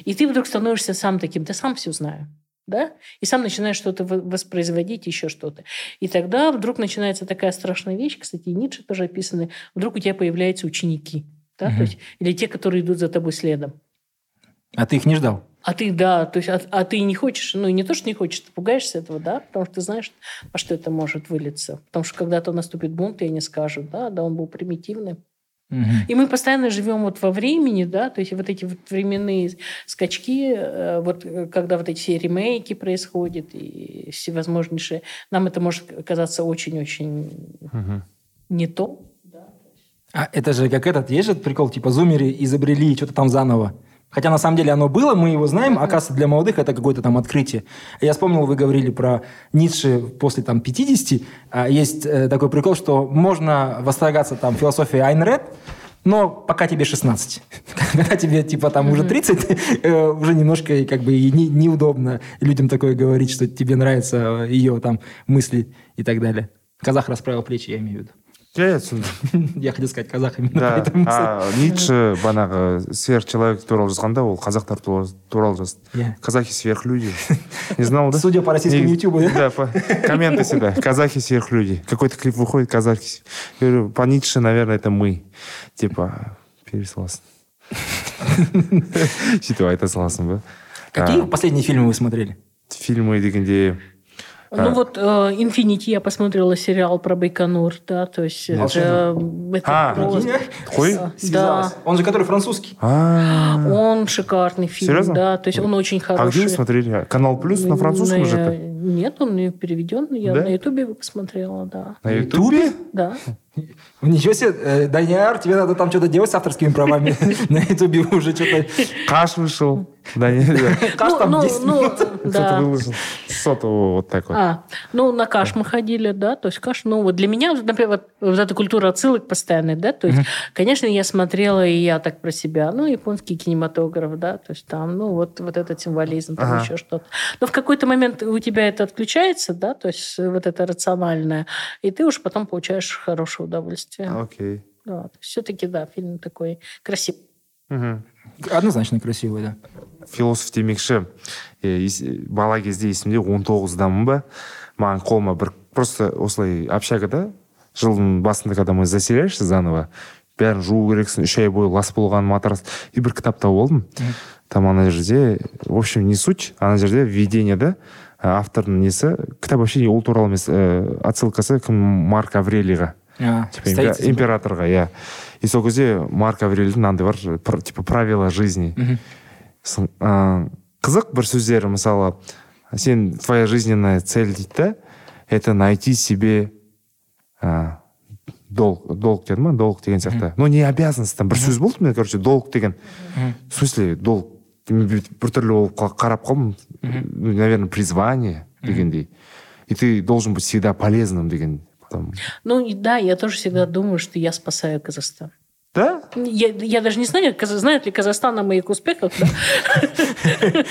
И ты вдруг становишься сам таким, да сам все знаю. Да? И сам начинаешь что-то во- воспроизводить, еще что-то. И тогда вдруг начинается такая страшная вещь, кстати, и Ницше тоже описаны, вдруг у тебя появляются ученики, да, Мгм. то есть, или те, которые идут за тобой следом. А ты их не ждал? А ты, да, то есть, а, а ты не хочешь, ну, не то, что не хочешь, ты пугаешься этого, да, потому что ты знаешь, во что это может вылиться. Потому что когда-то наступит бунт, и они скажут, да, да, он был примитивным. И мы постоянно живем вот во времени, да, то есть вот эти вот временные скачки, э, вот э, когда вот эти все ремейки происходят и всевозможнейшие, нам это может казаться очень-очень мгм. не то. А это же как этот, есть же этот прикол, типа зумеры изобрели что-то там заново. Хотя на самом деле оно было, мы его знаем, оказывается для молодых это какое-то там открытие. Я вспомнил, вы говорили про Ницше после там 50, а есть э, такой прикол, что можно восторгаться там философией Айн Рэд, но пока тебе 16. Когда тебе типа там уже 30, э, уже немножко как бы и не- неудобно людям такое говорить, что тебе нравятся ее там мысли и так далее. Казах расправил плечи, я имею в виду иә иә түсіндім Я хотел сказать казах именно да поэтому. а, ницше банағы сверхчеловек туралы жазғанда ол қазақтар туралы туралы жазды Иә. казахи сверхлюди не знал да Судя по российскому И- ютубу, да? Да, по- комменты всегда. Казахи сверхлюди. Какой-то клип выходит, казахи. Я говорю, по Ницше, наверное, это мы. Типа, переслался. Сөйтіп айта саласың ба Какие А, последние фильмы вы смотрели? фильмы дегенде ну А. вот «Инфинити» я посмотрела сериал про Байконур, да, то есть это, это А, просто-. Да. Он же который французский. А, Он шикарный фильм, Серьезно? да, то есть он очень а хороший. где вы смотрели? Канал Плюс на французском же это? Нет, он не переведен, я Да? на Ютубе его посмотрела, да. На Ютубе? Да. Ничего себе, э, Даниар, тебе надо там что-то делать с авторскими правами. На ютубе уже что-то... Каш вышел. Да, не, да. Каш Ну, там ну, 10 ну, минут. Кто-то да. выложил сотового вот так вот. А, ну, на каш мы ходили, да, то есть каш, ну, вот для меня, например, вот, вот эта культура отсылок постоянной, да, то есть, конечно, я смотрела, и я так про себя, ну, японский кинематограф, да, то есть там, ну, вот, вот этот символизм, там Ага. еще что-то. Но в какой-то момент у тебя это отключается, да, то есть вот это рациональное, и ты уж потом получаешь хорошее удовольствие. Окей. Да, все-таки, да, фильм такой красивый. Мгм. Однозначно красивый, да. философ демекші е, ес- бала кезде есімде 19-дамын ба маған қолыма бір просто осылай общагада жылдың басында когда мы заселяешься заново бәрін жуу керексің үш ай бойы лас болған матрас и бір кітап тауып алдым там ана жерде в общем не суть ана жерде введениеда ә, автордың несі кітап вообще ол туралы емес ә, отсылкасы кім марк аврелийға А, типа импе- стоицизм. императорға иә и сол кезде марк аврелийдің мынандай бар пр- типа правила жизни Мгм. Сын- ә, қызық бір сөздері мысалы сен твоя жизненная цель дейді да это найти себе ә, долг долг деді ма долг деген сияқты ну не обязанность там бір сөз болды мен короче долг деген в смысле долг мен бүйтіп біртүрлі болып қа- қарап қалдым ну, наверное призвание дегендей и ты должен быть всегда полезным деген потом Ну, да, я тоже всегда думаю, что я спасаю Казахстан. да Я, я даже не знаю, знает ли Казахстан о моих успехах, да?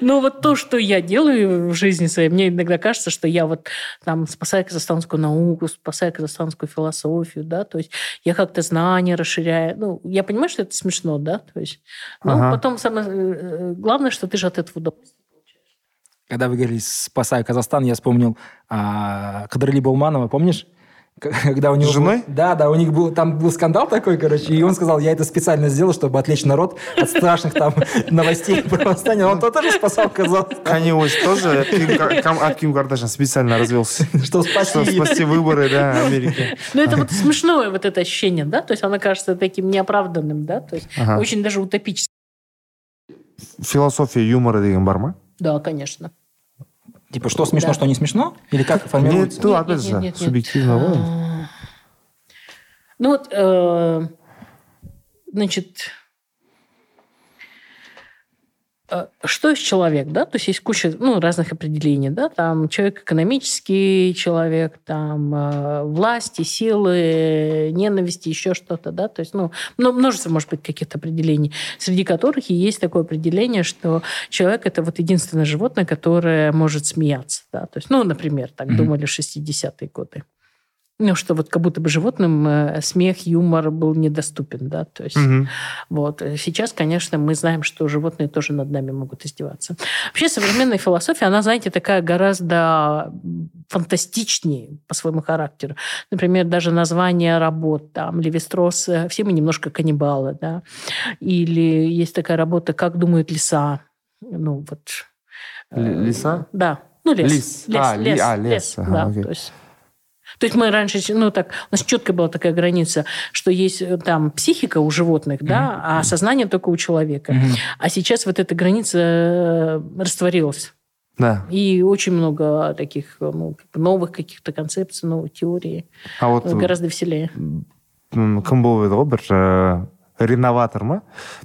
но вот то, что я делаю в жизни своей, мне иногда кажется, что я вот там спасаю казахстанскую науку, спасаю казахстанскую философию, да, то есть я как-то знания расширяю. Ну, я понимаю, что это смешно, да, то есть, но потом самое э, главное, что ты же от этого удовольствие. Когда вы говорили «спасаю Казахстан», я вспомнил а, Кадрали Болманова, помнишь? Когда у него С женой? был- да, да, у них был там был скандал такой, короче, и он сказал, я это специально сделал, чтобы отвлечь народ от страшных там новостей про восстание. Он то тоже спасал Казахстан, Канье Уэст тоже от Ким, Кам- от Ким Кардашьян специально развелся что чтобы спаси. спасти выборы да Америки Ну, это вот смешное вот это ощущение, да, то есть оно кажется таким неоправданным, да, то есть очень даже утопическим. философия юмора деген бар ма Да, конечно. Типа, что смешно, Да. что не смешно? Или как формируется? ну Нет, опять нет, же нет, нет, нет. субъективно А, Ну вот, э, значит, что есть человек, да? То есть есть куча ну, разных определений, да? Там человек экономический человек, там э, власти, силы, ненависти, еще что-то, да? То есть, ну, множество, может быть, каких-то определений, среди которых и есть такое определение, что человек – это вот единственное животное, которое может смеяться, да? То есть, ну, например, так Мгм. думали в 60-е годы. Ну, что вот как будто бы животным э, смех, юмор был недоступен, да, то есть Мгм. вот. Сейчас, конечно, мы знаем, что животные тоже над нами могут издеваться. Вообще современная философия, она, знаете, такая гораздо фантастичнее по своему характеру. Например, даже название работ, там, Левистрос, э, все мы немножко каннибалы, да. Или есть такая работа «Как думают леса». Ну, вот. э, Л- лиса? Да. Ну, лес. Лис. Лес, А, ли- лес, а, лес. лес, Ага, да. окей. То есть то есть мы раньше, ну так, у нас четко была такая граница, что есть э, там психика у животных, да, а сознание только у человека. Мгм. А сейчас вот эта граница э, растворилась. да И очень много таких э, ну, как бы новых каких-то концепций, новых теорий. а вот Э, Гораздо веселее. м, кім болып еді ғой бір ә, реноватор ма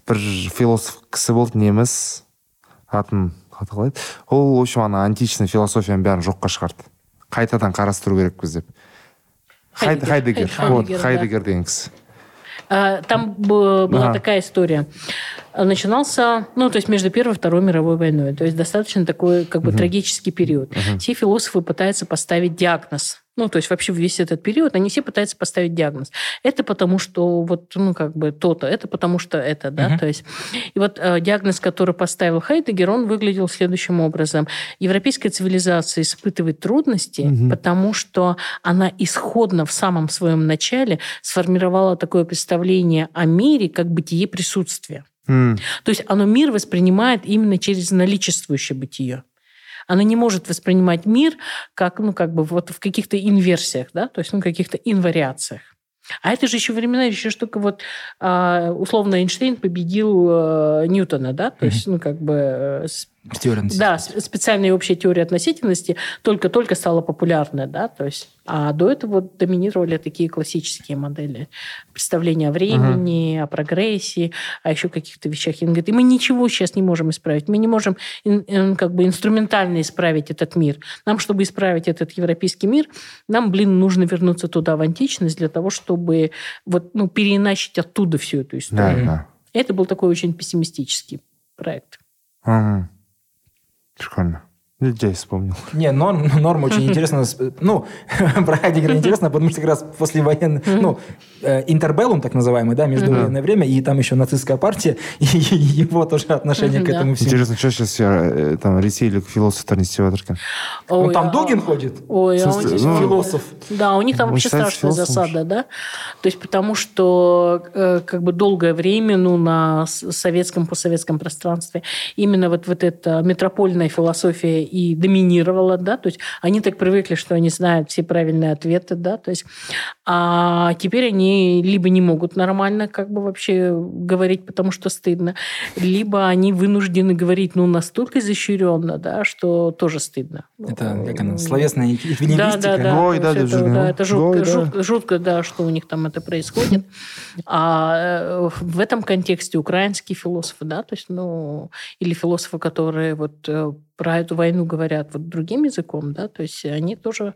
бір философ кісі болды неміс атын аты қалай еді ол в общем ана античный философияның бәрін жоққа шығарды қайтадан қарастыру керекпіз деп Хай- Хайдегер. хайдегер Хай- вот Хайдегер, да. хайдегер кісі А, Там была Ага. такая история. Начинался, ну, то есть между Первой и Второй мировой войной. То есть достаточно такой, как бы, трагический период. Все философы пытаются поставить диагноз. Ну, то есть вообще весь этот период, они все пытаются поставить диагноз. Это потому, что вот, ну, как бы то-то, это потому, что это, да, Мгм. то есть. И вот э, диагноз, который поставил Хайдегер, он выглядел следующим образом. Европейская цивилизация испытывает трудности, Мгм. потому что она исходно в самом своем начале сформировала такое представление о мире как бытие присутствия. М, То есть оно мир воспринимает именно через наличествующее бытие. Оно не может воспринимать мир как, ну, как бы вот в каких-то инверсиях, да, то есть ну, каких-то инвариациях. А это же еще времена, еще только вот а, условно Эйнштейн победил э, Ньютона, да, то есть, ну, как бы э, с- Теория да, с- специальная общая теория относительности только-только стала популярной, да, то есть, а до этого доминировали такие классические модели представления о времени, о прогрессе, о еще каких-то вещах. И он говорит, и мы ничего сейчас не можем исправить, мы не можем как бы инструментально исправить этот мир. Нам, чтобы исправить этот европейский мир, нам, блин, нужно вернуться туда в античность для того, чтобы вот, ну, переиначить оттуда всю эту да историю. да Это был такой очень пессимистический проект. Мгм. Skåne. Жай вспомнил Не, норм, норм очень интересно. Ну, про Хайдегера интересно, потому что как раз после военной... Ну, э, интербеллум, так называемый, да, междувоенное время, и там еще нацистская партия, и его тоже отношение к этому всему. интересно что сейчас э, там істеп жатыр екен Ну, Ой, там а- Дугин ходит. Ой, а он ну, философ. Да, у них там вообще страшная засада, да. То есть потому что э, как бы долгое время, ну, на советском, постсоветском пространстве именно вот, вот эта метропольная философия и доминировала, да, то есть они так привыкли, что они знают все правильные ответы, да, то есть, а теперь они либо не могут нормально как бы вообще говорить, потому что стыдно, либо они вынуждены говорить, ну, настолько изощренно, да, что тоже стыдно. Это, как она, словесная эквилибристика? Да, да, да. Ой, да, это, даже, ну, да, это жутко, ой, да. жутко, жутко, да, что у них там это происходит. А э, в этом контексте украинские философы, да, то есть, ну, или философы, которые вот э, про эту войну говорят вот другим языком, да, то есть они тоже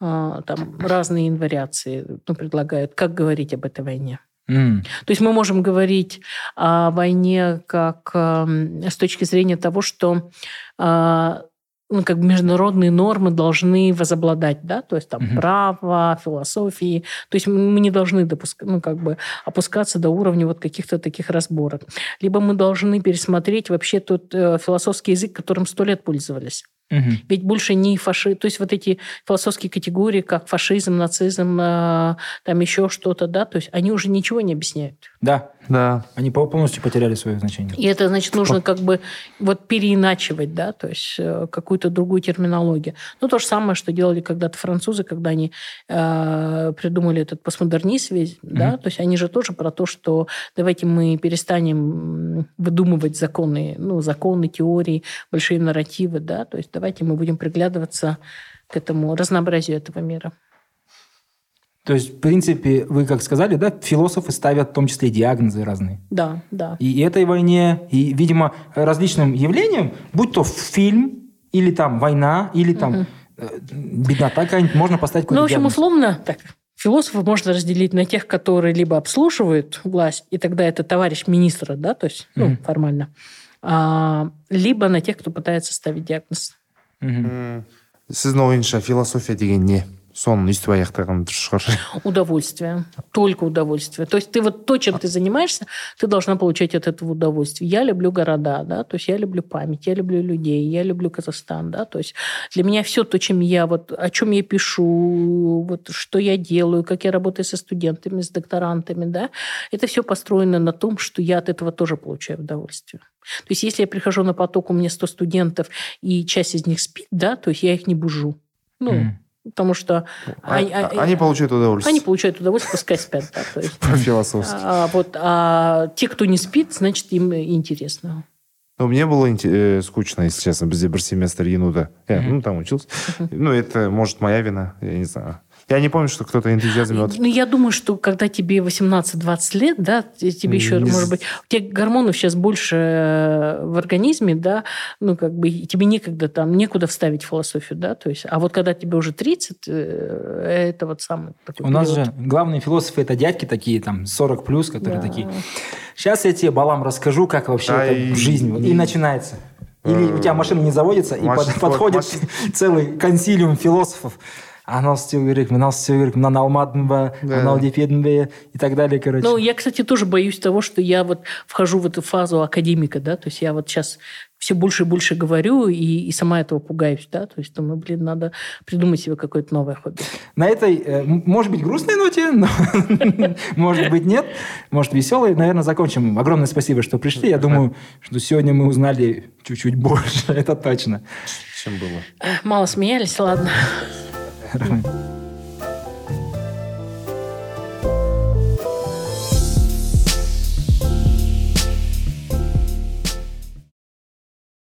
а, там разные вариации ну, предлагают, как говорить об этой войне. М. То есть мы можем говорить о войне как эм, с точки зрения того, что а, ну, как бы международные нормы должны возобладать, да, то есть там Мгм. право, философии, то есть мы не должны допускать, ну, как бы опускаться до уровня вот каких-то таких разборок. Либо мы должны пересмотреть вообще тот э, философский язык, которым сто лет пользовались. Мгм. Ведь больше не фашизм, то есть вот эти философские категории, как фашизм, нацизм, э, там еще что-то, да, то есть они уже ничего не объясняют. Да, Да. они пол- полностью потеряли свое значение. И это, значит, нужно как бы вот переиначивать, да, то есть э, какую-то другую терминологию. Ну, то же самое, что делали когда-то французы, когда они э, придумали этот постмодернизм весь, да, то есть они же тоже про то, что давайте мы перестанем выдумывать законы, ну, законы, теории, большие нарративы, да, то есть давайте мы будем приглядываться к этому разнообразию этого мира. То есть, в принципе, вы как сказали, да, философы ставят в том числе диагнозы разные. Да, да. И этой войне, и, видимо, различным явлениям, будь то фильм, или там война, или там э, беднота какая-нибудь, можно поставить какой-то Ну, в общем, диагноз. условно, так, философов можно разделить на тех, которые либо обслуживают власть, и тогда это товарищ министра, да, то есть, ну, Мгм. формально, а, либо на тех, кто пытается ставить диагноз. Сіздің ойыңызша философия деген не соны өйстіп аяқтаған дұрыс шығар Удовольствие. Только удовольствие. То есть ты вот то, чем ты занимаешься, ты должна получать от этого удовольствие. Я люблю города, да, то есть я люблю память, я люблю людей, я люблю Казахстан, да, то есть для меня все то, чем я вот, о чем я пишу, вот что я делаю, как я работаю со студентами, с докторантами, да, это все построено на том, что я от этого тоже получаю удовольствие. То есть если я прихожу на поток, у меня 100 студентов, и часть из них спит, да, то есть я их не бужу. Ну, Мгм. Потому что А- они, а- они получают удовольствие они получают удовольствие, пускай спят. Да, то есть. по философски А, вот, а те, кто не спит, значит, им интересно. Ну, мне было э, скучно, если честно, бір семестр енуда. Я, ну, там учился. Ну, это, может, моя вина, я не знаю. Я не помню, что кто-то энтузиазм... Ну, я думаю, что когда тебе 18-20 лет, да, тебе еще, Не может быть, у тебя гормонов сейчас больше э, в организме, да, ну, как бы, и тебе некогда там, некуда вставить философию, да, то есть, а вот когда тебе уже 30, э, это вот самый такой У нас период. же главные философы это дядьки такие, там, 40 плюс, которые Да. такие. Сейчас я тебе, Балам, расскажу, как вообще Да, это и- в жизни. И, и- начинается. Или у тебя машина не заводится, и Маш- вот, подходит маш- целый консилиум философов Анау істеу керек, мынау істеу керек, мынаны алмадың ба, Да. мынау деп едің бе, и так далее, короче. Ну, я, кстати, тоже боюсь того, что я вот вхожу в эту фазу академика, да, то есть я вот сейчас все больше и больше говорю и, и сама этого пугаюсь, да, то есть думаю, блин, надо придумать себе какое-то новое хобби. На этой, э, м- может быть, грустной ноте, но, может быть, нет, может, веселой. Наверное, закончим. Огромное спасибо, что пришли. Я думаю, что сегодня мы узнали чуть-чуть больше, это точно. Чем было? Мало смеялись, ладно. 사랑합니다.